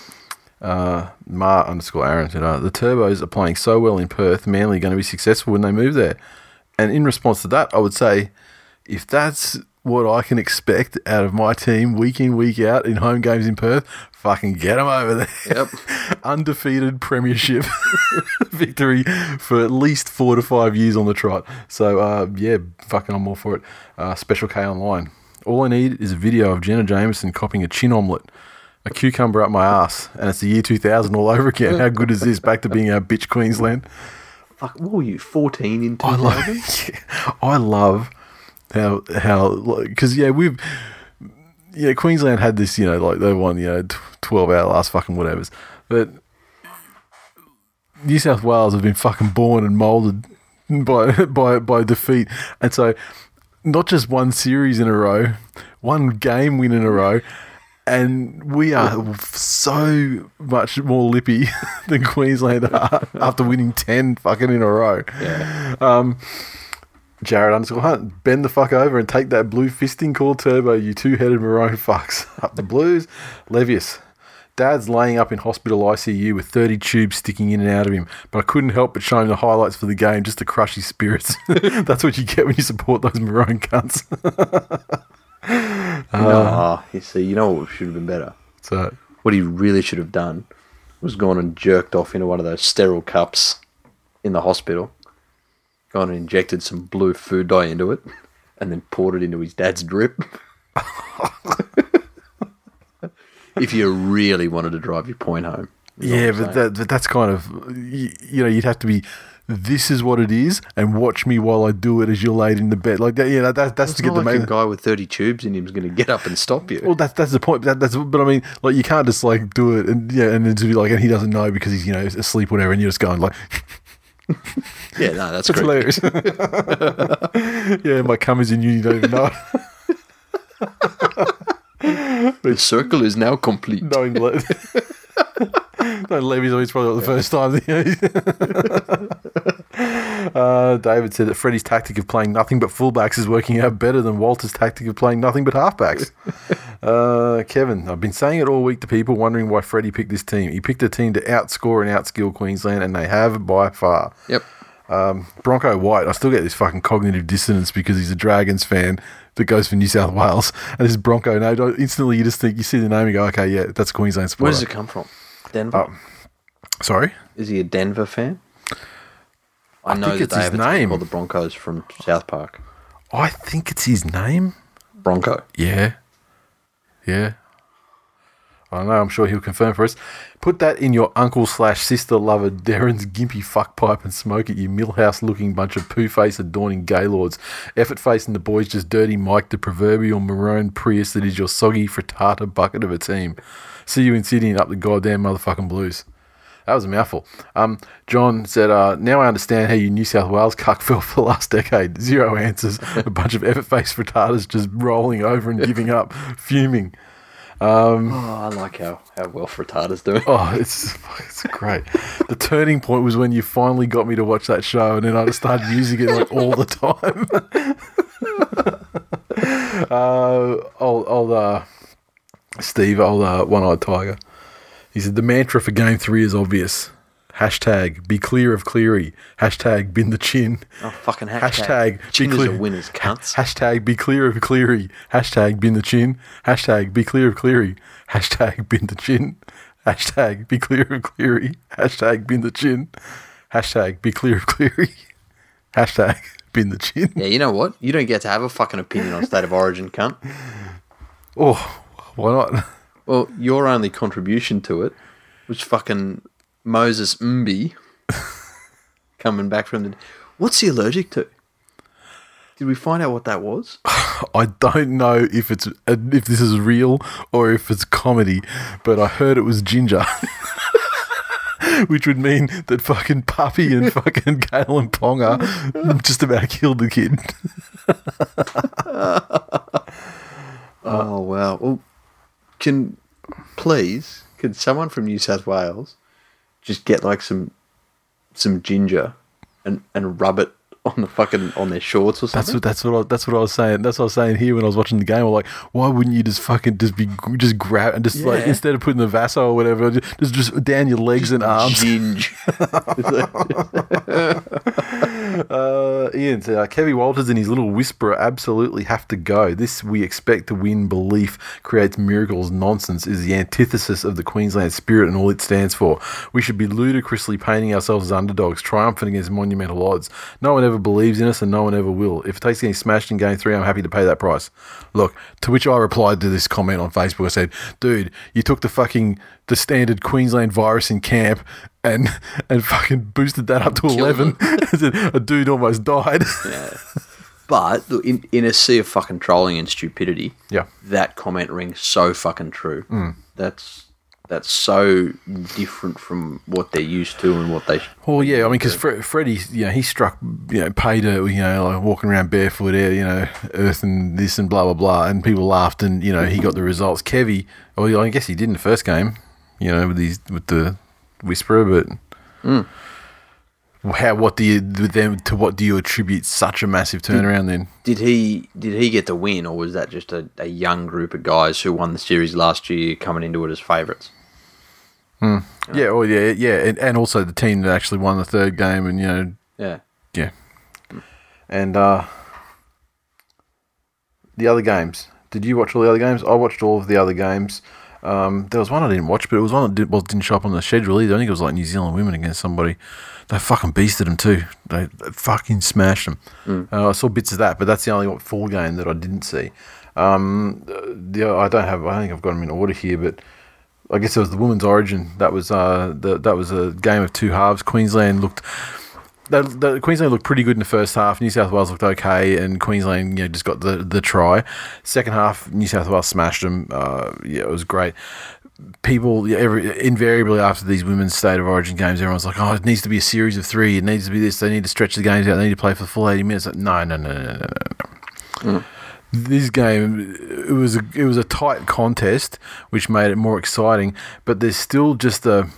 Uh, Ma underscore Aaron said, uh, the Turbos are playing so well in Perth. Manly going to be successful when they move there. And in response to that, I would say, if that's what I can expect out of my team week in, week out in home games in Perth, fucking get them over there. Yep. Undefeated premiership victory for at least four to five years on the trot. So, uh, yeah, fucking I'm all for it. Uh, Special K online. All I need is a video of Jenna Jameson copying a chin omelette, a cucumber up my ass, and it's the year 2000 all over again. How good is this? Back to being our bitch Queensland. fuck, what were you, 14 in I 2000? love, I love how how because yeah we've yeah Queensland had this you know like they won you know tw- twelve hour last fucking whatever's but New South Wales have been fucking born and molded by by by defeat and so not just one series in a row one game win in a row. And we are so much more lippy than Queensland are after winning 10 fucking in a row. Yeah. Um, Jared underscore Hunt, bend the fuck over and take that blue fisting call turbo, you two headed maroon fucks. Up the blues. Levius. Dad's laying up in hospital ICU with 30 tubes sticking in and out of him, but I couldn't help but show him the highlights for the game just to crush his spirits. That's what you get when you support those maroon cunts. Ah, you see, you know what should have been better? So, What he really should have done was gone and jerked off into one of those sterile cups in the hospital, gone and injected some blue food dye into it, and then poured it into his dad's drip. if you really wanted to drive your point home. yeah, but, that, but that's kind of, you, you know, you'd have to be, this is what it is, and watch me while I do it as you're laid in the bed. Like that, yeah, that, that, that's to get the like main. guy with 30 tubes in him is going to get up and stop you. Well, that's that's the point. That, that's but I mean, like you can't just like do it and yeah, and then to be like, and he doesn't know because he's you know asleep, whatever, and you're just going like, yeah, no, that's that's great. hilarious. yeah, my cum is in you, you don't even know. The circle is now complete. Knowing Le- no, Levy's always probably not the first time. uh, David said that Freddie's tactic of playing nothing but fullbacks is working out better than Walters' tactic of playing nothing but halfbacks. uh, Kevin, I've been saying it all week to people wondering why Freddie picked this team. He picked a team to outscore and outskill Queensland, and they have by far. Yep. Um, Bronco White, I still get this fucking cognitive dissonance because he's a Dragons fan that goes for New South Wales, and this Bronco name. Instantly, you just think you see the name, and you go, okay, yeah, that's a Queensland Where does it come from? Denver? Oh, sorry. Is he a Denver fan? I, know think that it's they his have name. called the Broncos from South Park. I think it's his name. Bronco. Yeah. Yeah. I don't know. I'm sure he'll confirm for us. Put that in your uncle slash sister lover Darren's gimpy fuck pipe and smoke it, you Milhouse looking bunch of poo face adorning gaylords. Effort face and the boys just dirty Mike, the proverbial maroon Prius that is your soggy frittata bucket of a team. See you in Sydney and up the goddamn motherfucking blues. That was a mouthful. Um, John said, uh, Now I understand how you New South Wales cuck fell for the last decade. Zero answers. a bunch of effort face frittatas just rolling over and giving up, fuming. Oh, I like how, how well Frittata's doing. Oh, it's it's great. The turning point was when you finally got me to watch that show, and then I just started using it like all the time. uh, old old uh, Steve, old uh, one-eyed tiger. He said the mantra for game three is obvious. Hashtag be clear of Cleary. Hashtag bin the chin. Oh, fucking hashtag. Hashtag Chin be is a clear. winner's cunts. Hashtag be clear of Cleary. Hashtag bin the chin. Hashtag be clear of Cleary. Hashtag bin the chin. Hashtag be clear of Cleary. Hashtag bin the chin. Hashtag be clear of Cleary. Hashtag bin the chin. Yeah, you know what? You don't get to have a fucking opinion on State of Origin, cunt. Oh, why not? Well, your only contribution to it was fucking Moses Mbye coming back from the. What's he allergic to? Did we find out what that was? I don't know if it's if this is real or if it's comedy, but I heard it was ginger. Which would mean that fucking Puppy and fucking Gale and Ponga just about killed the kid. Oh wow! Well, can please can someone from New South Wales just get like some some ginger and and rub it on the fucking on their shorts or something. That's what that's what I, that's what I was saying. That's what I was saying here when I was watching the game. I'm like, why wouldn't you just fucking just be just grab and just like instead of putting the Vaso or whatever, just just down your legs and arms. Ginge. Uh, Ian said, uh, Kevy Walters and his little whisperer absolutely have to go. This we expect to win belief creates miracles nonsense is the antithesis of the Queensland spirit and all it stands for. We should be ludicrously painting ourselves as underdogs, triumphant against monumental odds. No one ever believes in us and no one ever will. If it takes getting smashed in game three, I'm happy to pay that price. Look, to which I replied to this comment on Facebook. I said, dude, you took the fucking the standard Queensland virus in camp and and fucking boosted that up to eleven. a dude almost died. But in, in a sea of fucking trolling and stupidity, Yeah. that comment rings so fucking true. Hmm. That's that's so different from what they're used to and what they. Well, yeah, I mean, because Fre- Freddie, you know, he struck, you know, paid a, you know, like walking around barefoot, air, you know, earth and this and blah blah blah, and people laughed, and you know, he got the results. Kevy, well, I guess he did in the first game, you know, with these with the whisperer, but mm. how? What do you with them to? What do you attribute such a massive turnaround then? Did he did he get the win, or was that just a, a young group of guys who won the series last year coming into it as favourites? Hmm. Yeah, oh yeah, yeah, and, and also the team that actually won the third game, and you know, Yeah, Yeah. Hmm. And uh the other games. Did you watch all the other games? I watched all of the other games. Um, there was one I didn't watch, but it was one that did, well, didn't show up on the schedule either. I think it was like New Zealand women against somebody. They fucking beasted them too. They, they fucking smashed them. Uh, I saw bits of that, but that's the only full game that I didn't see. Um, the I don't have. I think I've got them in order here, but I guess it was the women's origin. That was uh, the, that was a game of two halves. Queensland looked the, the Queensland looked pretty good in the first half. New South Wales looked okay, and Queensland you know, just got the, the try. Second half, New South Wales smashed them. Uh, yeah, it was great. People every, invariably after these women's state of origin games, everyone's like, "Oh, it needs to be a series of three. It needs to be this. They need to stretch the games out. They need to play for the full eighty minutes." No, no, no, no, no, no, no. This game, it was a, it was a tight contest, which made it more exciting. But there's still just a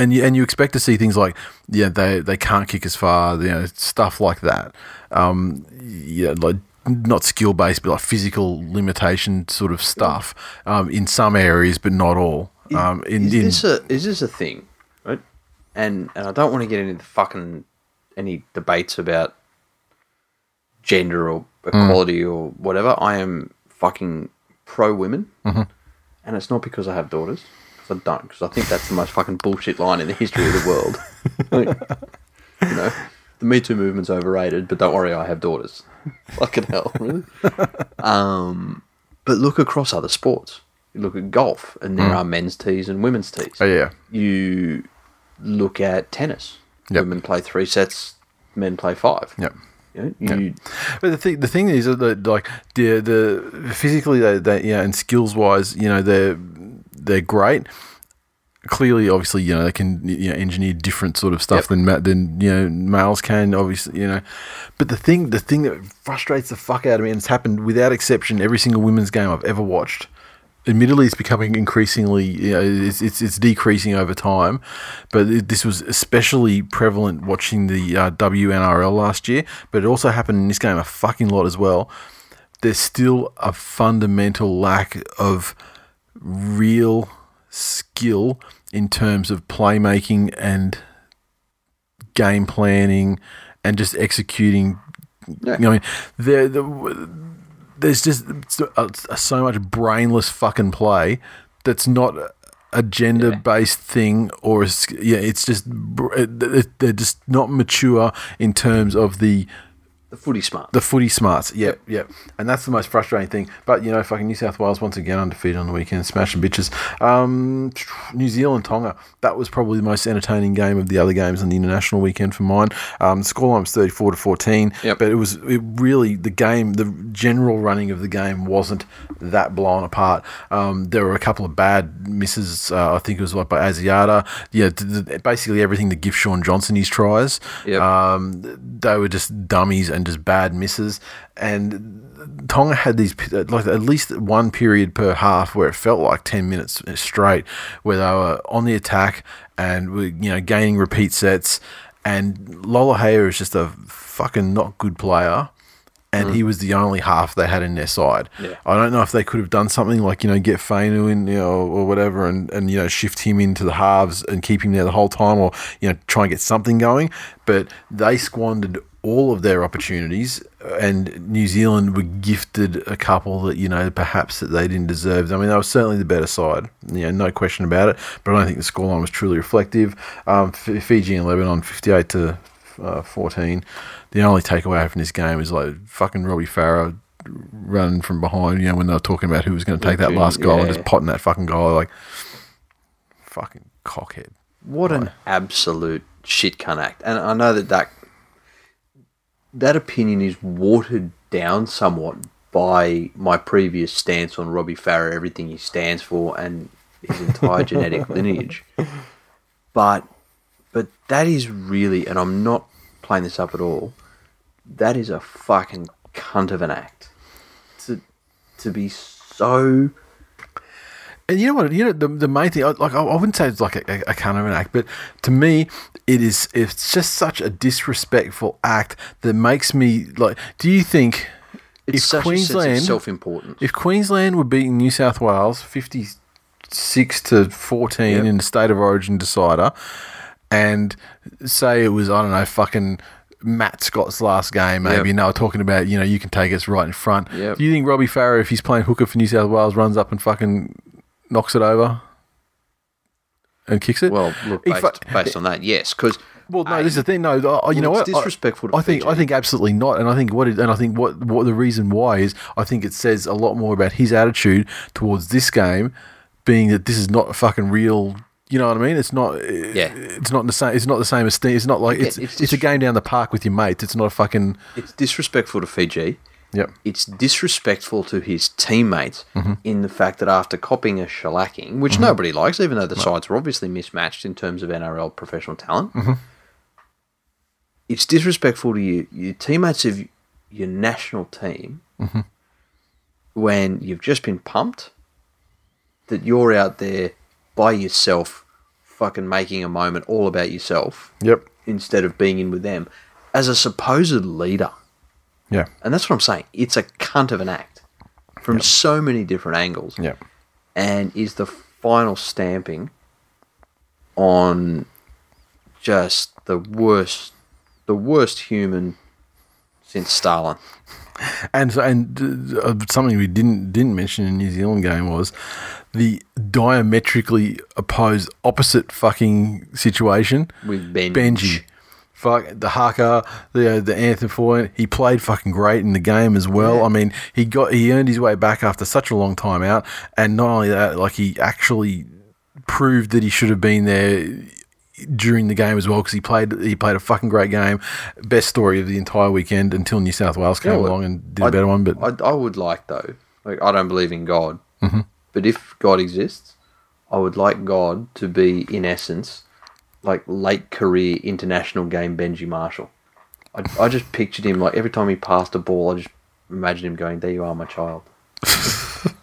and you and you expect to see things like yeah they they can't kick as far you know stuff like that um yeah like not skill based but like physical limitation sort of stuff um in some areas but not all um in, is in this a is this a thing, right? And and I don't want to get into the fucking any debates about gender or equality or whatever. I am fucking pro women, and it's not because I have daughters. I don't, because I think that's the most fucking bullshit line in the history of the world. Like, you know, the Me Too movement's overrated, but don't worry, I have daughters. fucking hell, really. Um, but look across other sports. You look at golf, and there are men's tees and women's tees oh yeah you look at tennis. Yep. Women play three sets, men play five. yep You, know, you But the thing, the thing is that like the the physically they, they yeah and skills wise you know they're they're great. Clearly, obviously, you know they can you know, engineer different sort of stuff Yep. than ma- than you know males can. Obviously, you know, but the thing the thing that frustrates the fuck out of me, and it's happened without exception every single women's game I've ever watched. Admittedly, it's becoming increasingly, you know, it's, it's, it's decreasing over time, but it, this was especially prevalent watching the uh, WNRL last year, but it also happened in this game a fucking lot as well. There's still a fundamental lack of real skill in terms of playmaking and game planning and just executing. Yeah. You know, I mean, there, the, there's just so, uh, so much brainless fucking play that's not a gender based thing or a, yeah, it's just they're just not mature in terms of the the footy smart. the footy smarts, yep, yep, and that's the most frustrating thing. But you know, fucking New South Wales once again undefeated on the weekend, smashing bitches. Um, New Zealand Tonga, that was probably the most entertaining game of the other games on the international weekend for mine. Um, scoreline was thirty four to fourteen, Yep. but it was it really the game, the general running of the game wasn't that blown apart. Um, there were a couple of bad misses. Uh, I think it was like by Asiata. Yeah, th- th- basically everything that gives Shaun Johnson his tries. Yep. Um, they were just dummies and just bad misses. And Tonga had these like at least one period per half where it felt like ten minutes straight, where they were on the attack and were you know gaining repeat sets. And Lolohea is just a fucking not good player. And he mm. was the only half they had in their side. Yeah. I don't know if they could have done something like, you know, get Fainu in, you know, or whatever and, and, you know, shift him into the halves and keep him there the whole time or, you know, try and get something going. But they squandered all of their opportunities and New Zealand were gifted a couple that, you know, perhaps that they didn't deserve. I mean, they were certainly the better side, you know, no question about it. But I don't think the scoreline was truly reflective. Um, Fiji and Lebanon, 58 to uh, 14. The only takeaway from this game is like fucking Robbie Farah running from behind, you know, when they were talking about who was going to take that last goal and just potting that fucking goal. Like, fucking cockhead. What an absolute shit cunt act. And I know that that, that opinion is watered down somewhat by my previous stance on Robbie Farah, everything he stands for, and his entire genetic lineage. But, but that is really, and I'm not playing this up at all. That is a fucking cunt of an act. To, to be so And you know what? You know the, the main thing. I- Like I, I wouldn't say it's like a, a, kind of an act, but to me, it is. It's just such a disrespectful act that makes me like. Do you think it's if Queensland, self-importance. if Queensland were beating New South Wales fifty six to fourteen Yep. in the state of origin decider, and say it was I don't know fucking. Matt Scott's last game, maybe. Yep. And they were talking about, you know, you can take us right in front. Yep. Do you think Robbie Farah, if he's playing hooker for New South Wales, runs up and fucking knocks it over and kicks it? Well, look, based, based on that, yes, because well, no, this is the thing. No, uh, you know it's what? I- disrespectful to I think. I think absolutely not. And I think what. It, and I think what. What the reason why is. I think it says a lot more about his attitude towards this game, being that this is not a fucking real. You know what I mean? It's not. Yeah. It's not the same. It's not the same as. It's not like it's. it's It's, a game down the park with your mates. It's not a fucking. it's disrespectful to Fiji. Yep. It's disrespectful to his teammates Mm-hmm. in the fact that after copying a shellacking, which nobody likes, even though the sides are obviously mismatched in terms of NRL professional talent, Mm-hmm. it's disrespectful to you, your teammates of your national team Mm-hmm. when you've just been pumped that you're out there by yourself, fucking making a moment all about yourself Yep. instead of being in with them as a supposed leader. Yeah. And that's what I'm saying. It's a cunt of an act from so many different angles. Yep. And is the final stamping on just the worst the worst human since Stalin. And so, and uh, something we didn't didn't mention in the New Zealand game was the diametrically opposed opposite fucking situation With Benji. Benji. Fuck the haka, the uh, the Anthony Foy, he played fucking great in the game as well. Yeah. I mean, he got he earned his way back after such a long time out, and not only that, like he actually proved that he should have been there during the game as well because he played he played a fucking great game. Best story of the entire weekend until New South Wales came Yeah, along and did a better one. But I, I would like though. Like I don't believe in God, Mm-hmm. but if God exists, I would like God to be in essence like late career international game Benji Marshall. I, I just pictured him like every time he passed a ball, I just imagined him going, "There you are, my child."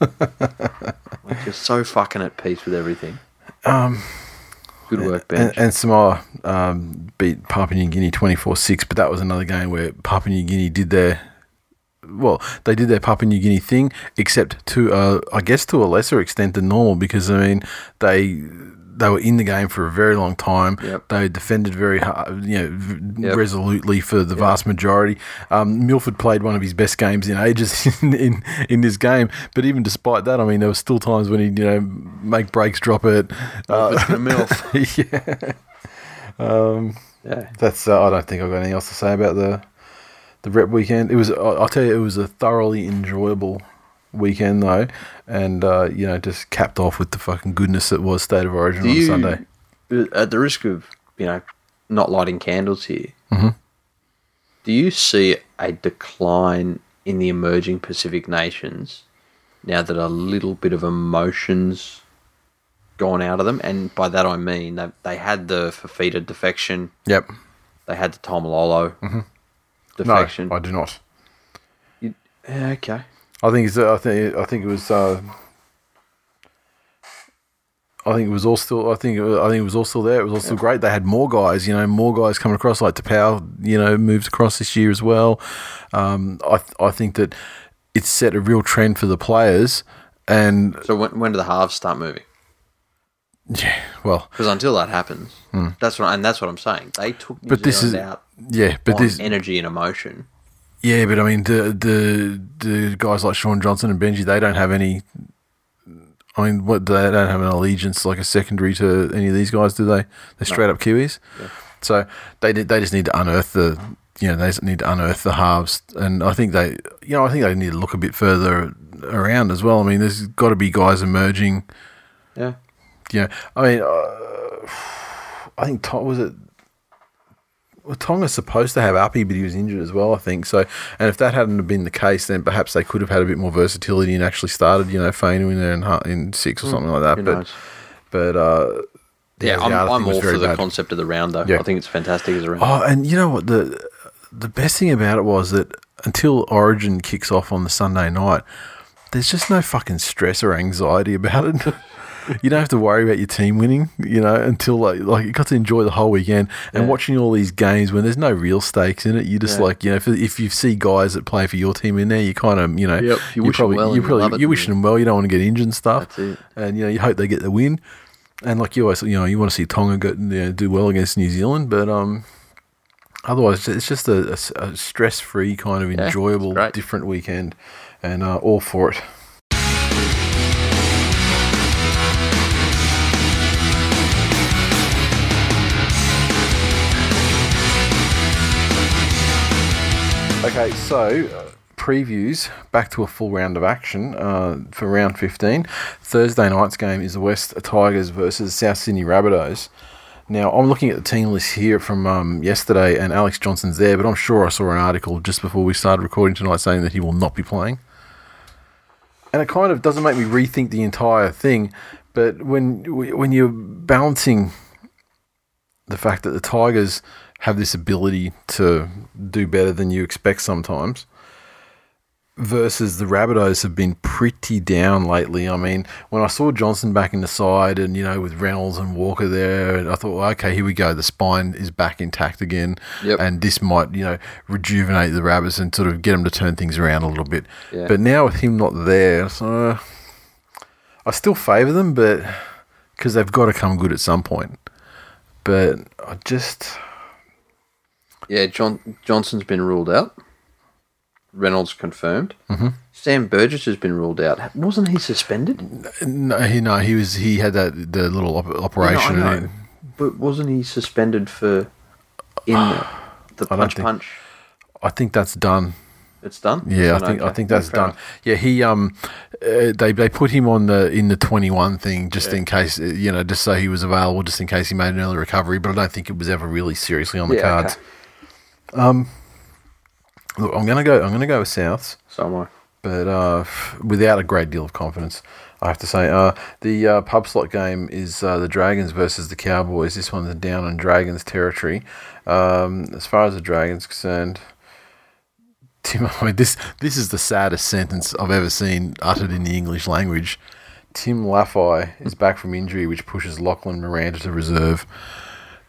like just so fucking at peace with everything. Um, good work, Ben. and, and Samoa um, beat Papua New Guinea twenty four six, but that was another game where Papua New Guinea did their well, they did their Papua New Guinea thing, except to uh, I guess to a lesser extent than normal because I mean they they were in the game for a very long time. Yep. They defended very hard, you know, Yep. resolutely for the vast majority. Um, Milford played one of his best games in ages in, in in this game, but even despite that, I mean, there were still times when he you know make breaks, drop it. Uh, milf. yeah. Yeah. That's. Uh, I don't think I've got anything else to say about the the rep weekend. It was. I'll tell you, it was a thoroughly enjoyable weekend though, and uh, you know, just capped off with the fucking goodness that was State of Origin Do on you, Sunday. at the risk of you know not lighting candles here, Mm-hmm. do you see a decline in the emerging Pacific nations now that a little bit of emotions gone out of them? And by that I mean they they had the Fifita defection, Yep. they had the Taumalolo No, defection. No, I do not. You- okay. I think it's. uh, I think. I think it was. Uh, I think it was all still. I think. It was, I think it was all still there. It was all still great. They had more guys. You know, more guys coming across. Like Taupau, you know, moved across this year as well. Um, I. I think that it's set a real trend for the players. And So when when do the halves start moving? yeah, well, Because until that happens, that's what and that's what I'm saying. They took New. But this is- out yeah, but this, energy and emotion. Yeah, but I mean, the the the guys like Shaun Johnson and Benji, they don't have any. I mean, what they don't have an allegiance like a secondary to any of these guys, do they? They're straight up Kiwis. So they they just need to unearth the you know they just need to unearth the halves, and I think they you know I think they need to look a bit further around as well. I mean, there's got to be guys emerging Yeah. Yeah, I mean, uh, I think Tom was it. Well, Tonga's supposed to have Uppy, but he was injured as well, I think. So, and if that hadn't been the case, then perhaps they could have had a bit more versatility and actually started, you know, Fainu in there in, in six or something like that. But, knows? but uh, Yeah, the I'm, other I'm all for the bad. concept of the round, though. Yeah. I think it's fantastic as a round. Oh, and you know what the the best thing about it was that until Origin kicks off on the Sunday night, there's just no fucking stress or anxiety about it. you don't have to worry about your team winning, you know, until like like you got to enjoy the whole weekend and Yeah. watching all these games when there's no real stakes in it. You just Yeah. like you know if, if you see guys that play for your team in there, you kind of you know Yep, you wish them probably well you you probably you're wishing them well. You don't want to get injured and stuff. And you know you hope they get the win. And like you always, you know, you want to see Tonga go, you know, do well against New Zealand, but um, otherwise it's just a, a stress-free kind of enjoyable, great. different weekend, and uh, all for it. Okay, so uh, previews back to a full round of action uh, for round 15. Thursday night's game is the West Tigers versus South Sydney Rabbitohs. Now, I'm looking at the team list here from um, yesterday, and Alex Johnston's there, but I'm sure I saw an article just before we started recording tonight saying that he will not be playing. And it kind of doesn't make me rethink the entire thing, but when when you're balancing the fact that the Tigers have this ability to do better than you expect sometimes. Versus the Rabbitohs have been pretty down lately. I mean, when I saw Johnston back in the side and, you know, with Reynolds and Walker there, and I thought, well, okay, here we go. The spine is back intact again. Yep. And this might, you know, rejuvenate the Rabbits and sort of get them to turn things around a little bit. Yeah. But now with him not there, so I still favour them, but because they've got to come good at some point. But I just. Yeah, John Johnston's been ruled out. Reynolds confirmed. Mm-hmm. Sam Burgess has been ruled out. Wasn't he suspended? No, he no, he was he had that the little op- operation. No. But wasn't he suspended for in the, the punch think- punch? I think that's done. It's done. Yeah, I So, think I think that's done. Yeah, he um, uh, they they put him on the in the twenty one thing just in case uh, you know just so he was available just in case he made an early recovery. But I don't think it was ever really seriously on the Yeah, cards. okay. Look, I'm gonna go. I'm gonna go with Souths. So am I. but uh, without a great deal of confidence, I have to say. Uh, the uh, pub slot game is uh, the Dragons versus the Cowboys. This one's down on Dragons territory. Um, as far as the Dragons concerned, Tim, I mean, this this is the saddest sentence I've ever seen uttered in the English language. Tim Lafai is back from injury, which pushes Lachlan Maranta to reserve.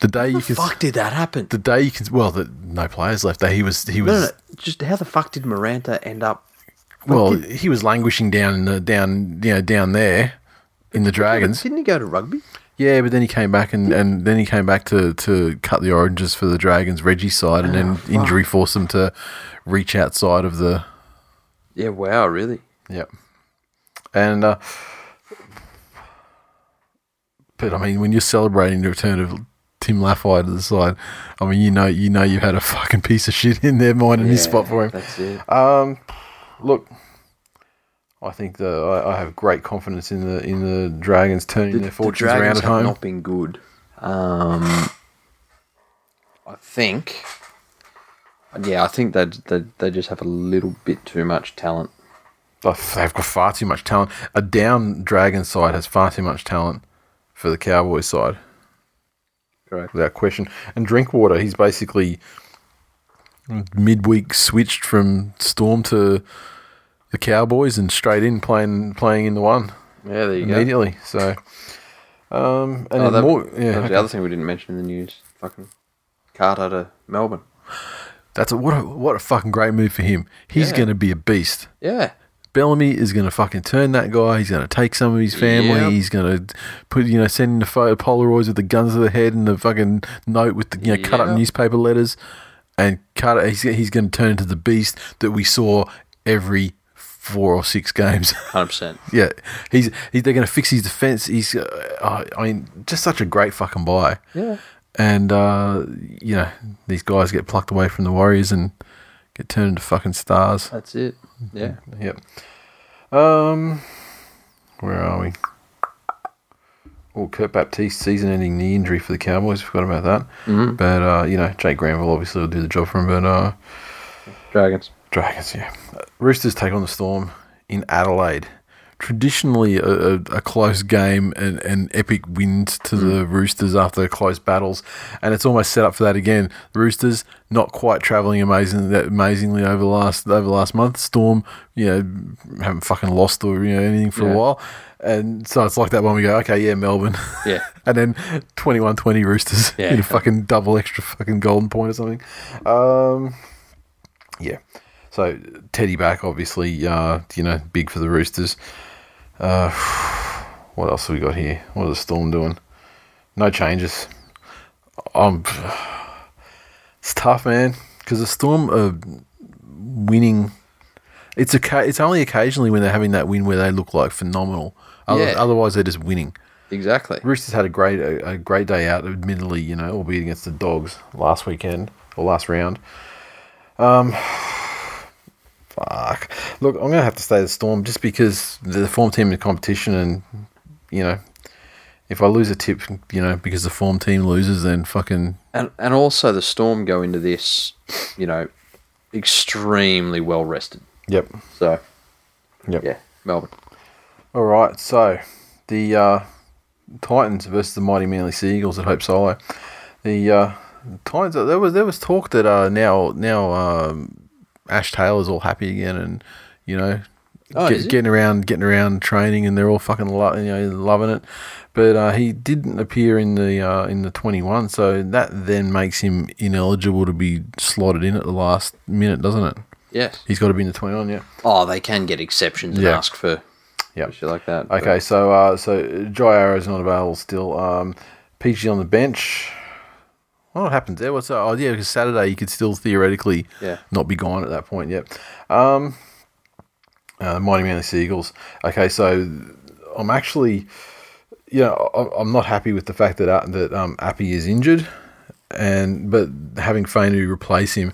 The day you can, Fuck did that happen? the day you can, well, the, no players left. There he was he was No, no, no. Just how the fuck did Maranta end up? Well, he was languishing down in the down you know down there in the Dragons. Didn't he go to rugby? Yeah, but then he came back and, and then he came back to, to cut the oranges for the Dragons Reggie side, and then injury forced him to reach outside of the Yeah. Wow. Really? yep. And uh, but I mean, when you're celebrating the return of Tim Lafai to the side, I mean, you know, you know, you had a fucking piece of shit in there minding his Yeah, spot for him. That's it. Um, look, I think the I, I have great confidence in the in the Dragons turning their fortunes around Dragons at have home. not been good. Um, I think. Yeah, I think that they, they just have a little bit too much talent. They've got far too much talent. A down Dragon side has far too much talent for the Cowboys side, Correct. without question. And Drinkwater, he's basically midweek switched from Storm to the Cowboys and straight in playing playing in the one Yeah, there you go. immediately. So, um, and Oh, that, more, that yeah, was okay. the other thing we didn't mention in the news. Fucking Carter to Melbourne. That's a, what a what a fucking great move for him. He's Yeah. going to be a beast. Yeah. Bellamy is going to fucking turn that guy. He's going to take some of his family. Yep. He's going to put you know send in the photo Polaroids with the guns to the head and the fucking note with the you know cut up newspaper letters, and cut. He's he's going to turn into the beast that we saw every four or six games. Hundred percent. yeah, he's, he's they're going to fix his defense. He's uh, I mean just such a great fucking buy. Yeah. And uh, you know these guys get plucked away from the Warriors and get turned into fucking stars. That's it. Yeah. Yep. Um, where are we? well, Kurt Baptiste season-ending knee injury for the Cowboys. Forgot about that. Mm-hmm. But uh, you know, Jake Granville obviously will do the job for him. But uh, Dragons. Dragons, yeah. Roosters take on the Storm in Adelaide. Traditionally, a, a, close game and, and epic wins to the Roosters after close battles, and it's almost set up for that again. The Roosters not quite travelling amazing amazingly over the last over the last month. Storm, you know, haven't fucking lost or you know anything for Yeah. a while, and so it's like that when we go, okay, yeah, Melbourne, Yeah. and then 21-20 Roosters Yeah. in a fucking double extra fucking golden point or something. Um, yeah. So Teddy back, obviously, uh, you know, big for the Roosters. Uh, what else have we got here? What is the Storm doing? No changes. Um, it's tough, man, because the Storm are winning. It's a. It's only occasionally when they're having that win where they look like phenomenal. Other, Yeah. Otherwise, they're just winning. Exactly. Roosters had a great a, a great day out, admittedly, you know, albeit against the Dogs last weekend or last round. Um, fuck. Look, I'm gonna have to stay the Storm just because the form team in the competition, and you know, if I lose a tip, you know, because the form team loses, then fucking And and also the Storm go into this, you know, extremely well rested. yep, So yep. yeah, Melbourne. All right, so the uh, Titans versus the mighty Manly Seagulls at Hope Solo. The uh, Titans. There was there was talk that uh, now now um, Ash Taylor's all happy again, and you know. Oh, get- getting around, getting around training, and they're all fucking lo- you know loving it. But uh, he didn't appear in the uh, in the twenty one, so that then makes him ineligible to be slotted in at the last minute, doesn't it? Yes. He's got to be in the twenty one, yeah. Oh, they can get exceptions and Yeah. ask for Yeah. shit like that. but- Okay, so uh, so Jai Arrow's not available still. Um, Peachey on the bench. What happens there? What's that? Oh yeah, because Saturday you could still theoretically Yeah. not be gone at that point. Yep. Um, uh, Mighty Manly Seagulls. Okay, so I'm actually, you know, I'm not happy with the fact that uh, that um, Appy is injured, and but having Fainu replace him,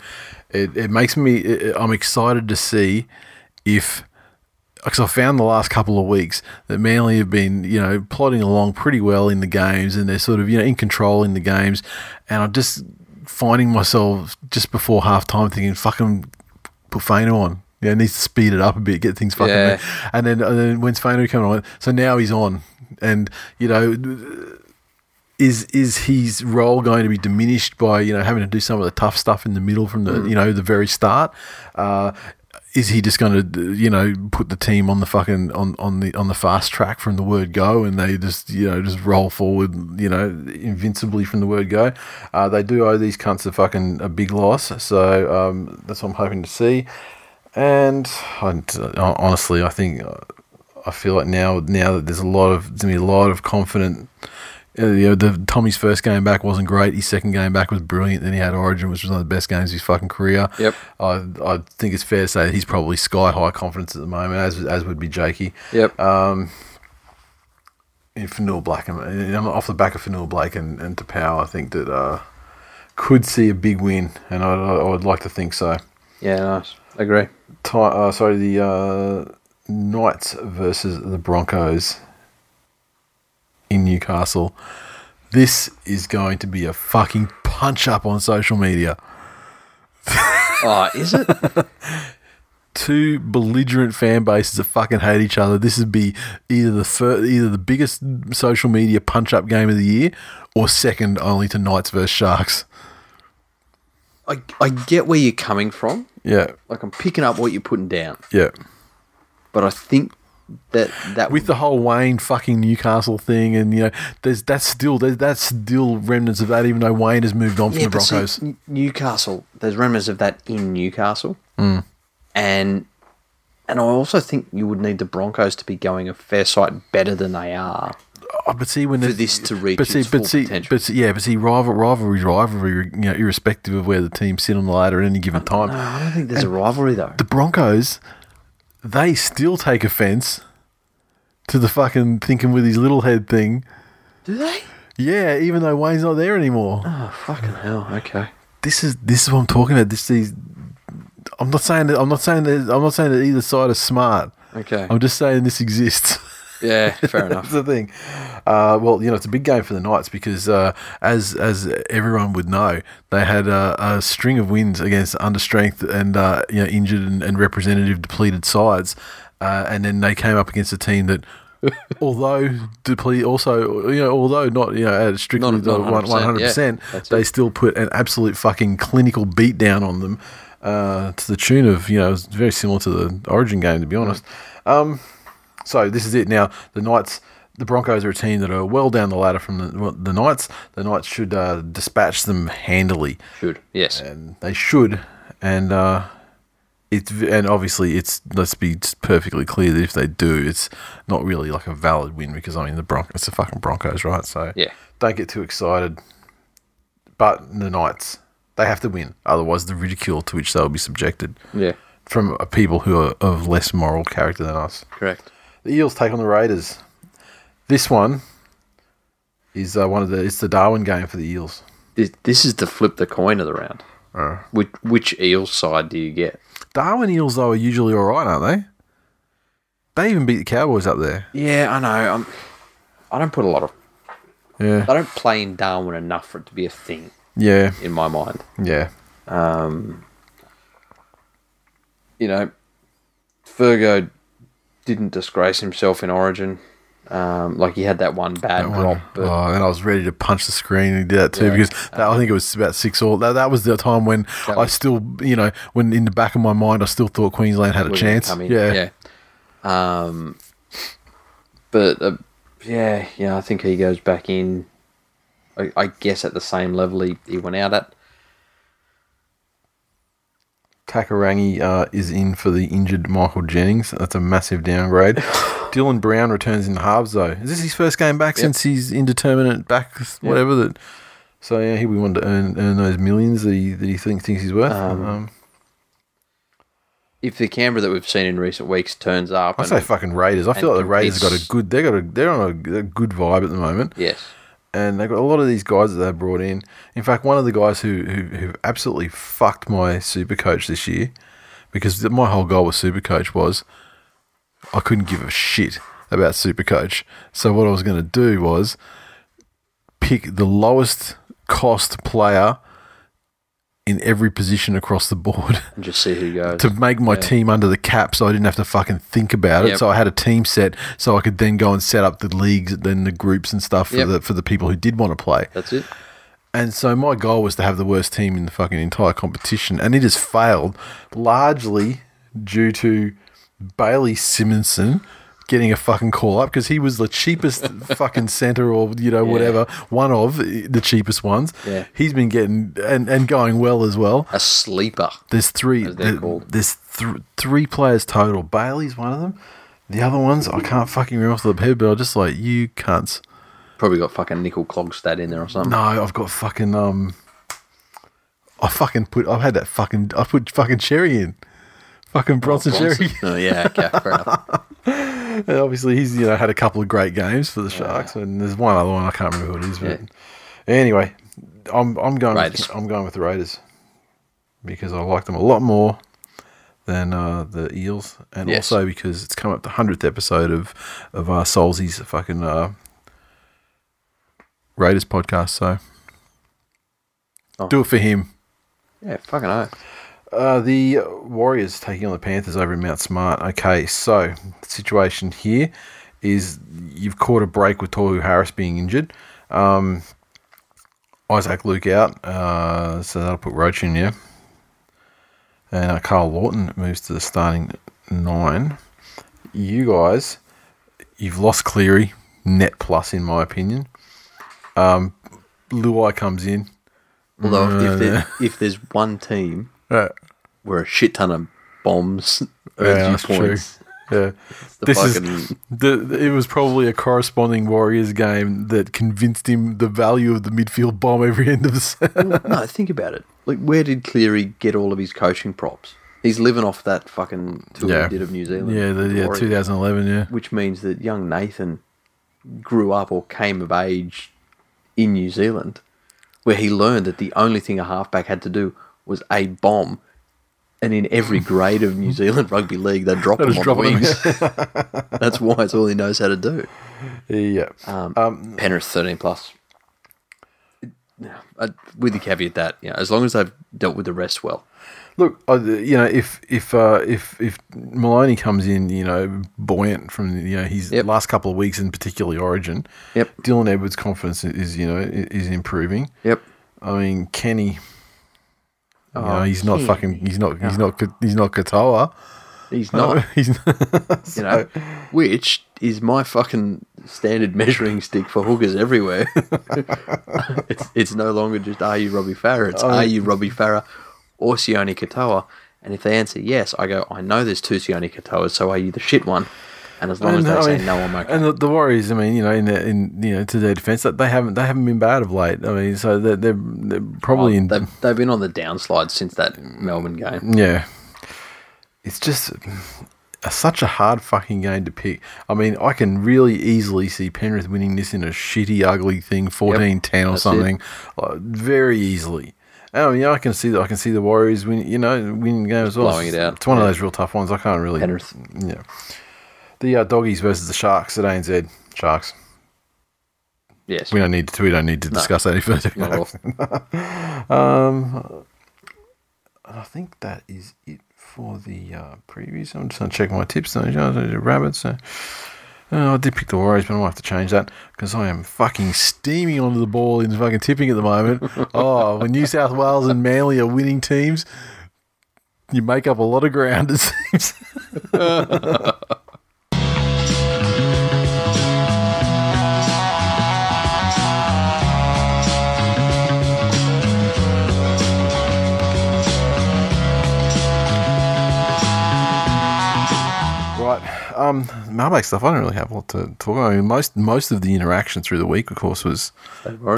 it, it makes me. It, I'm excited to see if because I found the last couple of weeks that Manly have been, you know, plodding along pretty well in the games and they're sort of, you know, in control in the games. And I'm just finding myself just before half time thinking, fucking put Fainu on. Yeah, it needs to speed it up a bit, get things fucking. Yeah. And then, and then when's Fainu coming on? So now he's on. And, you know, is is his role going to be diminished by you know having to do some of the tough stuff in the middle from the Mm. you know the very start? Uh, is he just going to you know put the team on the fucking on, on the on the fast track from the word go and they just you know just roll forward you know invincibly from the word go? Uh, they do owe these cunts a fucking a big loss, so um, that's what I'm hoping to see. And I, honestly, I think uh, I feel like now now that there's a lot of there's gonna be a lot of confident. Uh, You know, the Tommy's first game back wasn't great. His second game back was brilliant. Then he had Origin, which was one of the best games of his fucking career. Yep. I I think it's fair to say that he's probably sky high confidence at the moment, as as would be Jakey. Yep. Um, in Fonua-Blake and, off the back of Fonua-Blake and, and Taupau, I think that uh, could see a big win, and I, I would like to think so. yeah, nice. I agree. Ti uh, sorry, the uh, Knights versus the Broncos Newcastle. This is going to be a fucking punch up on social media. Oh, is it? Two belligerent fan bases that fucking hate each other. This would be either the fir- either the biggest social media punch up game of the year, or second only to Knights versus Sharks. I I get where you're coming from. Yeah, Like I'm picking up what you're putting down, yeah. but I think that that with the whole Wayne fucking Newcastle thing, and you know, there's that's still there's, that's still remnants of that, even though Wayne has moved on from yeah, the but see, Broncos. Newcastle. There's remnants of that in Newcastle, Mm. and and I also think you would need the Broncos to be going a fair sight better than they are. Oh, but see, when for this to reach but see, its but full see, potential. but see, yeah, but see, rival rivalry, rivalry, you know, irrespective of where the teams sit on the ladder at any given time. No, I don't think there's a rivalry though. The Broncos, they still take offence to the fucking thinking with his little head thing. Do they? Yeah, even though Wayne's not there anymore. Oh fucking hell! Okay. This is this is what I'm talking about. This is. I'm not saying that. I'm not saying that. I'm not saying that either side is smart. Okay. I'm just saying this exists. Yeah, fair enough. That's the thing. Uh, well, you know, it's a big game for the Knights because, uh, as as everyone would know, they had a, a string of wins against understrength and uh, you know injured and, and representative depleted sides, uh, and then they came up against a team that. although deplete, also you know, although not you know at strictly Not- not 100%, hundred percent, yeah, they it. still put an absolute fucking clinical beat down on them, uh, to the tune of you know, it's very similar to the Origin game to be honest. Um, so this is it now. The Knights, the Broncos are a team that are well down the ladder from the, the Knights. The Knights should uh, dispatch them handily, Should yes. and they should. And uh, it's and obviously it's let's be perfectly clear that if they do, it's not really like a valid win because I mean the Bronc it's the fucking Broncos, right? So Yeah. don't get too excited. But the Knights, they have to win, otherwise the ridicule to which they'll be subjected Yeah. from people who are of less moral character than us. Correct. The Eels take on the Raiders. This one is uh, one of the. It's the Darwin game for the Eels. This, this is to flip the coin of the round. Uh. Which which Eels side do you get? Darwin Eels though are usually all right, aren't they? They even beat the Cowboys up there. Yeah, I know. I'm, I don't put a lot of. Yeah, I don't play in Darwin enough for it to be a thing yeah, in my mind. yeah. Um, you know, Virgo didn't disgrace himself in Origin. Um, like he had that one bad drop, but oh, and I was ready to punch the screen. and He did that too Yeah. because that, I think it was about six all. That, that was the time when I was- still, you know, when in the back of my mind, I still thought Queensland had a chance. Yeah, yeah. Um, but uh, yeah, yeah, I think he goes back in. I, I guess at the same level he, he went out at. Takairangi uh, is in for the injured Michael Jennings. That's a massive downgrade. Dylan Brown returns in the halves though. Is this his first game back Yep. since he's indeterminate back, whatever that? So yeah, he we wanted to earn, earn those millions that he that he think, thinks he's worth. Um, Um, If the Canberra that we've seen in recent weeks turns up, I say fucking Raiders. I feel like the Raiders got a good. They got a. They're on a, a good vibe at the moment. yes, and they've got a lot of these guys that they've brought in. In fact, one of the guys who who, who absolutely fucked my super coach this year, because my whole goal with super coach was I couldn't give a shit about super coach. So what I was going to do was pick the lowest cost player in every position across the board. and just see who goes. to make my Yeah. team under the cap so I didn't have to fucking think about it. Yep. So I had a team set so I could then go and set up the leagues, then the groups and stuff for Yep. the for the people who did want to play. That's it. And so my goal was to have the worst team in the fucking entire competition, and it has failed largely due to Bailey Simonsson getting a fucking call up because he was the cheapest fucking center or you know whatever one of the cheapest ones. Yeah. He's been getting and, and going well as well. A sleeper. There's three. Called. there's th- three players total. Bailey's one of them. The other ones I can't fucking remember off the head, but I'm just like you cunts. Probably got fucking Nickel Clogstad in there or something. No, I've got fucking um. I fucking put. I've had that fucking. I put fucking Cherry in. Fucking Bronson, Bronson. Cherry. Oh, yeah, okay, fair enough. And obviously, he's you know had a couple of great games for the Sharks, and there's one other one I can't remember who it is. But anyway, I'm I'm going. Raiders. With, I'm going with the Raiders because I like them a lot more than uh, the Eels, and Yes. also because it's come up the hundredth episode of of uh, Solzy's fucking uh, Raiders podcast. So Oh. do it for him. Yeah, fucking oh. Uh, the Warriors taking on the Panthers over in Mount Smart. Okay, so the situation here is you've caught a break with Tohu Harris being injured. Um, Isaac Luke out, uh, so that'll put Roach in, yeah. And uh, Karl Lawton moves to the starting nine. You guys, you've lost Cleary, net plus in my opinion. Um, Luai comes in. Although if, there, if there's one team Uh, where a shit ton of bombs Yeah, that's true. Yeah, the this is the. It was probably a corresponding Warriors game that convinced him the value of the midfield bomb every end of the. set. no, think about it. Like, where did Cleary get all of his coaching props? He's living off that fucking tour Yeah. he did of New Zealand. yeah, the, yeah, Warriors. 2011. Yeah, Which means that young Nathan grew up or came of age in New Zealand, where he learned that the only thing a halfback had to do was a bomb, And in every grade of New Zealand rugby league, they drop him on drop the him. wings. That's why it's all he knows how to do. Yeah. Um, Penrith thirteen plus. Uh, with the caveat that you know, as long as they've dealt with the rest well, Look, I, you know, if if uh, if if Maloney comes in, you know, buoyant from you know his Yep. last couple of weeks, and particularly Origin, Yep. Dylan Edwards' confidence is you know is improving. yep, I mean, Kenny, Oh, you know, Oh, he's not fucking, he's not, he's not, he's not Katoa. he's not. he's not. you know, which is my fucking standard measuring stick for hookers everywhere. it's, it's no longer just are you Robbie Farah, it's oh, are you Robbie Farah or Sione Katoa? And if they answer yes, I go, I know there's two Sione Katoas, so are you the shit one? And as long as they I say no, I'm okay. And the, the Warriors, I mean, you know, in the, in you know to their defense, that they haven't they haven't been bad of late. I mean, so they're they're, they're probably oh, in they've, they've been on the downslide since that Melbourne game. Yeah. It's just a, such a hard fucking game to pick. I mean, I can really easily see Penrith winning this in a shitty, ugly thing, 14 10 or something. Like, very easily. I mean, I can see that. I can see the Warriors win. You know, winning the game as well. blowing it out. It's one of those real tough ones. I can't really. Penrith. Yeah. The uh, doggies versus the Sharks at ANZ. Sharks. Yes. We don't need to. We don't need to discuss that any further. All. Um, I think that is it for the uh, previews. I'm just going to check my tips. Those are rabbits. So. Uh, I did pick the Warriors, but I might have to change that because I am fucking steaming onto the ball in fucking tipping at the moment. oh, when New South Wales and Manly are winning teams, you make up a lot of ground, it seems. Um, stuff. I don't really have a lot to talk about. I mean, most most of the interaction through the week, of course, was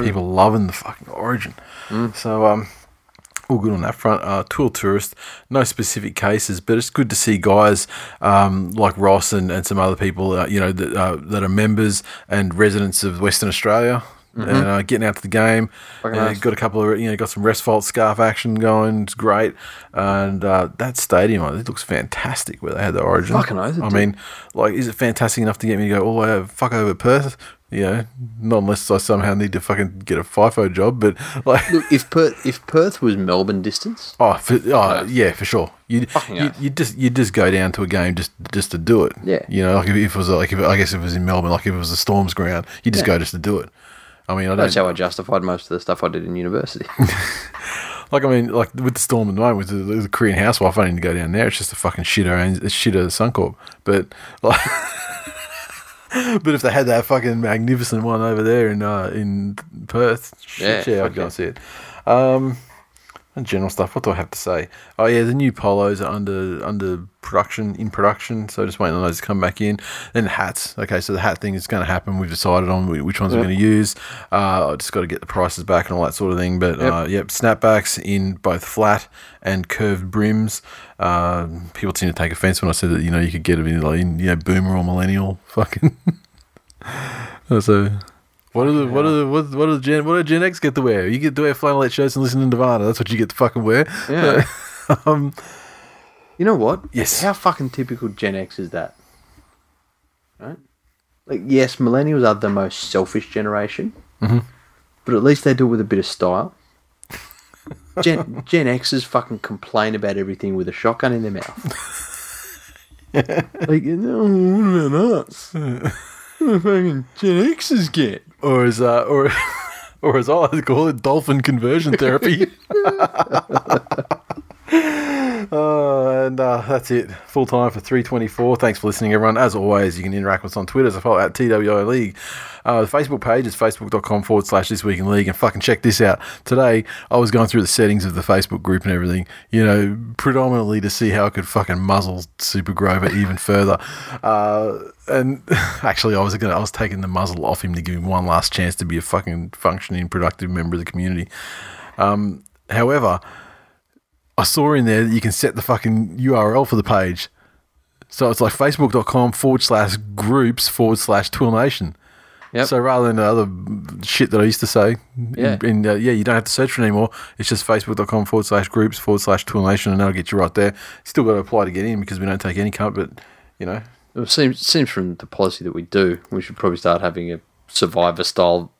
people loving the fucking origin. So, um, all good on that front. Uh, tour tourist, no specific cases, but it's good to see guys um, like Ross and, and some other people, uh, you know, that, uh, that are members and residents of Western Australia. And uh, getting out to the game, nice. got a couple of you know got some rest fault scarf action going. It's great, and uh, that stadium it looks fantastic where they had the origin. Fucking it I did. mean, like, is it fantastic enough to get me to go all the way over, fuck over Perth? You know, not unless I somehow need to fucking get a FIFO job, but like, Look, if Perth, if Perth was Melbourne distance, oh, for, oh yeah, for sure. You you just you just go down to a game just just to do it. Yeah. you know, like if, if it was like if, I guess if it was in Melbourne, like if it was the Storms ground, you just Yeah. go just to do it. I mean, I don't that's how I justified most of the stuff I did in university. like. I mean, like with the Storm at the moment, with the, the Korean housewife, I need to go down there. It's just a fucking shitter, and a shitter Suncorp. But like, but if they had that fucking magnificent one over there in uh, in Perth, Yeah, shit, yeah, I'd fuck go and see it. Um, and general stuff. What do I have to say? Oh yeah, the new polos are under under production in production, so just waiting on those to come back in. Then hats. Okay, so the hat thing is going to happen. We've decided on which ones we're going to use. Uh, I just got to get the prices back and all that sort of thing. But Yep. uh, yep, snapbacks in both flat and curved brims. Uh, people seem to take offence when I said that you know you could get them in, like, in you know boomer or millennial fucking. so. What are the what are the what, what the Gen what do Gen X get to wear? You get to wear flannelette shirts and listen to Nirvana. That's what you get to fucking wear. Yeah. um, You know what? Yes. How fucking typical Gen X is that? Right? Like, yes, millennials are the most selfish generation, Mm-hmm. but at least they do it with a bit of style. Gen Gen Xers fucking complain about everything with a shotgun in their mouth. like, no, what about us? What do fucking Gen Xers get? or as uh, or or as I like to call it, dolphin conversion therapy. Uh, and uh, that's it. Full time for 324. Thanks for listening, everyone. As always, you can interact with us on Twitter. as So follow at TWI League. Uh, the Facebook page is facebook.com forward slash This Week in League. And fucking check this out. Today, I was going through the settings of the Facebook group and everything, you know, predominantly to see how I could fucking muzzle Super Grover even further. Uh, and actually, I was gonna, I was taking the muzzle off him to give him one last chance to be a fucking functioning, productive member of the community. Um, however, I saw in there that you can set the fucking URL for the page. So it's like facebook.com forward slash groups forward slash TWiL Nation. Yep. So rather than the other shit that I used to say, Yeah. in, in, uh, yeah, you don't have to search for it anymore. It's just facebook.com forward slash groups forward slash TWiL Nation, and that'll get you right there. Still got to apply to get in because we don't take any cut, but you know, It seems seems from the policy that we do, we should probably start having a survivor style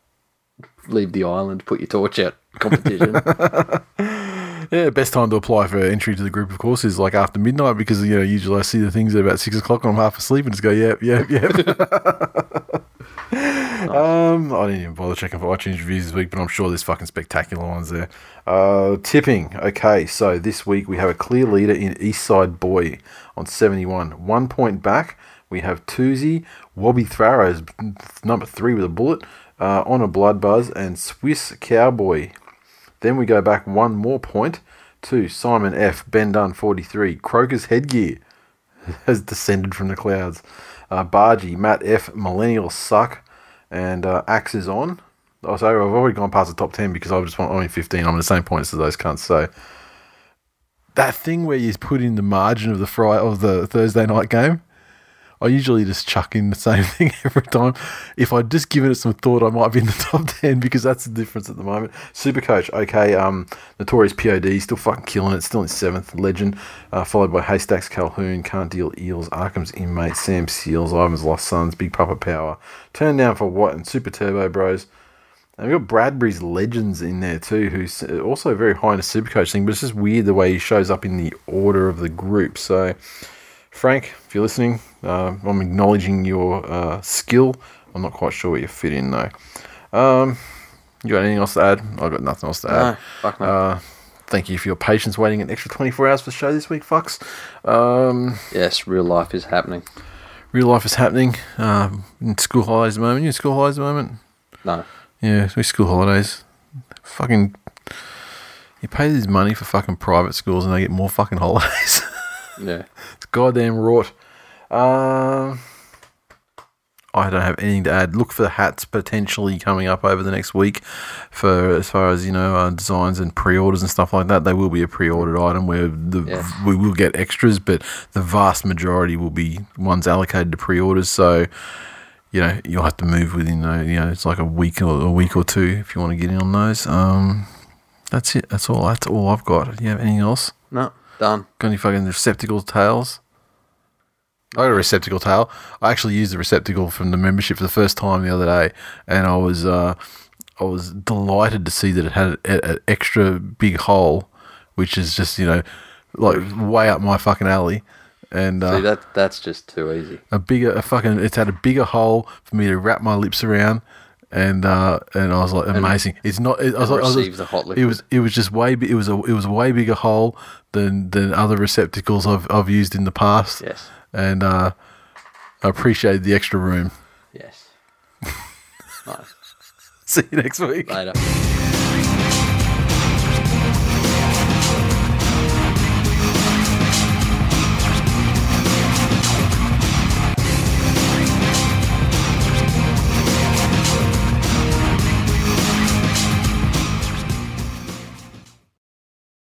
leave the island, put your torch out competition. yeah, best time to apply for entry to the group, of course, is like after midnight because you know usually I see the things at about six o'clock and I'm half asleep and just go, yep, yep, yep. Um, I didn't even bother checking for iTunes reviews this week, but I'm sure there's fucking spectacular ones there. Uh, tipping. Okay, so this week we have a clear leader in Eastside Boy on 71. One point back, we have Toozy, Wobby Tharrows, number three with a bullet, uh, on a blood buzz, and Swiss Cowboy. Then we go back one more point to Simon F. Ben Dunn, 43. Croker's headgear has descended from the clouds. Uh, Bargy, Matt F. Millennial Suck, and uh, Axe is on. Oh, sorry, I've already gone past the top 10 because I just want only 15. I'm at the same points as those cunts. So that thing where you put in the margin of the Friday of the Thursday night game, I usually just chuck in the same thing every time. If I'd just given it some thought, I might be in the top 10 because that's the difference at the moment. Super Coach, okay. Um, Notorious POD, still fucking killing it, still in seventh. Legend, uh, followed by Haystacks Calhoun, Can't Deal Eels, Arkham's Inmate, Sam Seals, Ivan's Lost Sons, Big Papa Power. Turn down for what? And Super Turbo Bros. And we've got Bradbury's Legends in there too, who's also very high in the Supercoach thing, but it's just weird the way he shows up in the order of the group. So, Frank, if you're listening, uh, I'm acknowledging your uh, skill. I'm not quite sure where you fit in though. Um, you got anything else to add? I've got nothing else to add. no, fuck no. Uh, thank you for your patience waiting an extra 24 hours for the show this week, fucks. Um, yes, real life is happening. real life is happening. Um, in school holidays at the moment. You in school holidays at the moment? No. Yeah, we school holidays. Fucking, you pay this money for fucking private schools and they get more fucking holidays. Yeah. it's goddamn rot. Um, I don't have anything to add. Look for the hats potentially coming up over the next week. For as far as you know, uh, designs and pre-orders and stuff like that, they will be a pre-ordered item where the Yeah. we will get extras, but the vast majority will be ones allocated to pre-orders. So you know you'll have to move within uh, you know it's like a week or a week or two if you want to get in on those. Um, that's it. That's all. That's all I've got. Do you have anything else? No. Done. Got any fucking receptacle tails? I got a receptacle tail. I actually used the receptacle from the membership for the first time the other day, and I was uh, I was delighted to see that it had an extra big hole, which is just you know like way up my fucking alley, and uh, See, that that's just too easy. a bigger a fucking it's had a bigger hole for me to wrap my lips around and uh and I was like amazing it's not it, I was, like- I was- the hot it was it was just way it was a it was a way bigger hole than than other receptacles I've I've used in the past Yes. And uh I appreciated the extra room Yes. nice. see you next week Later.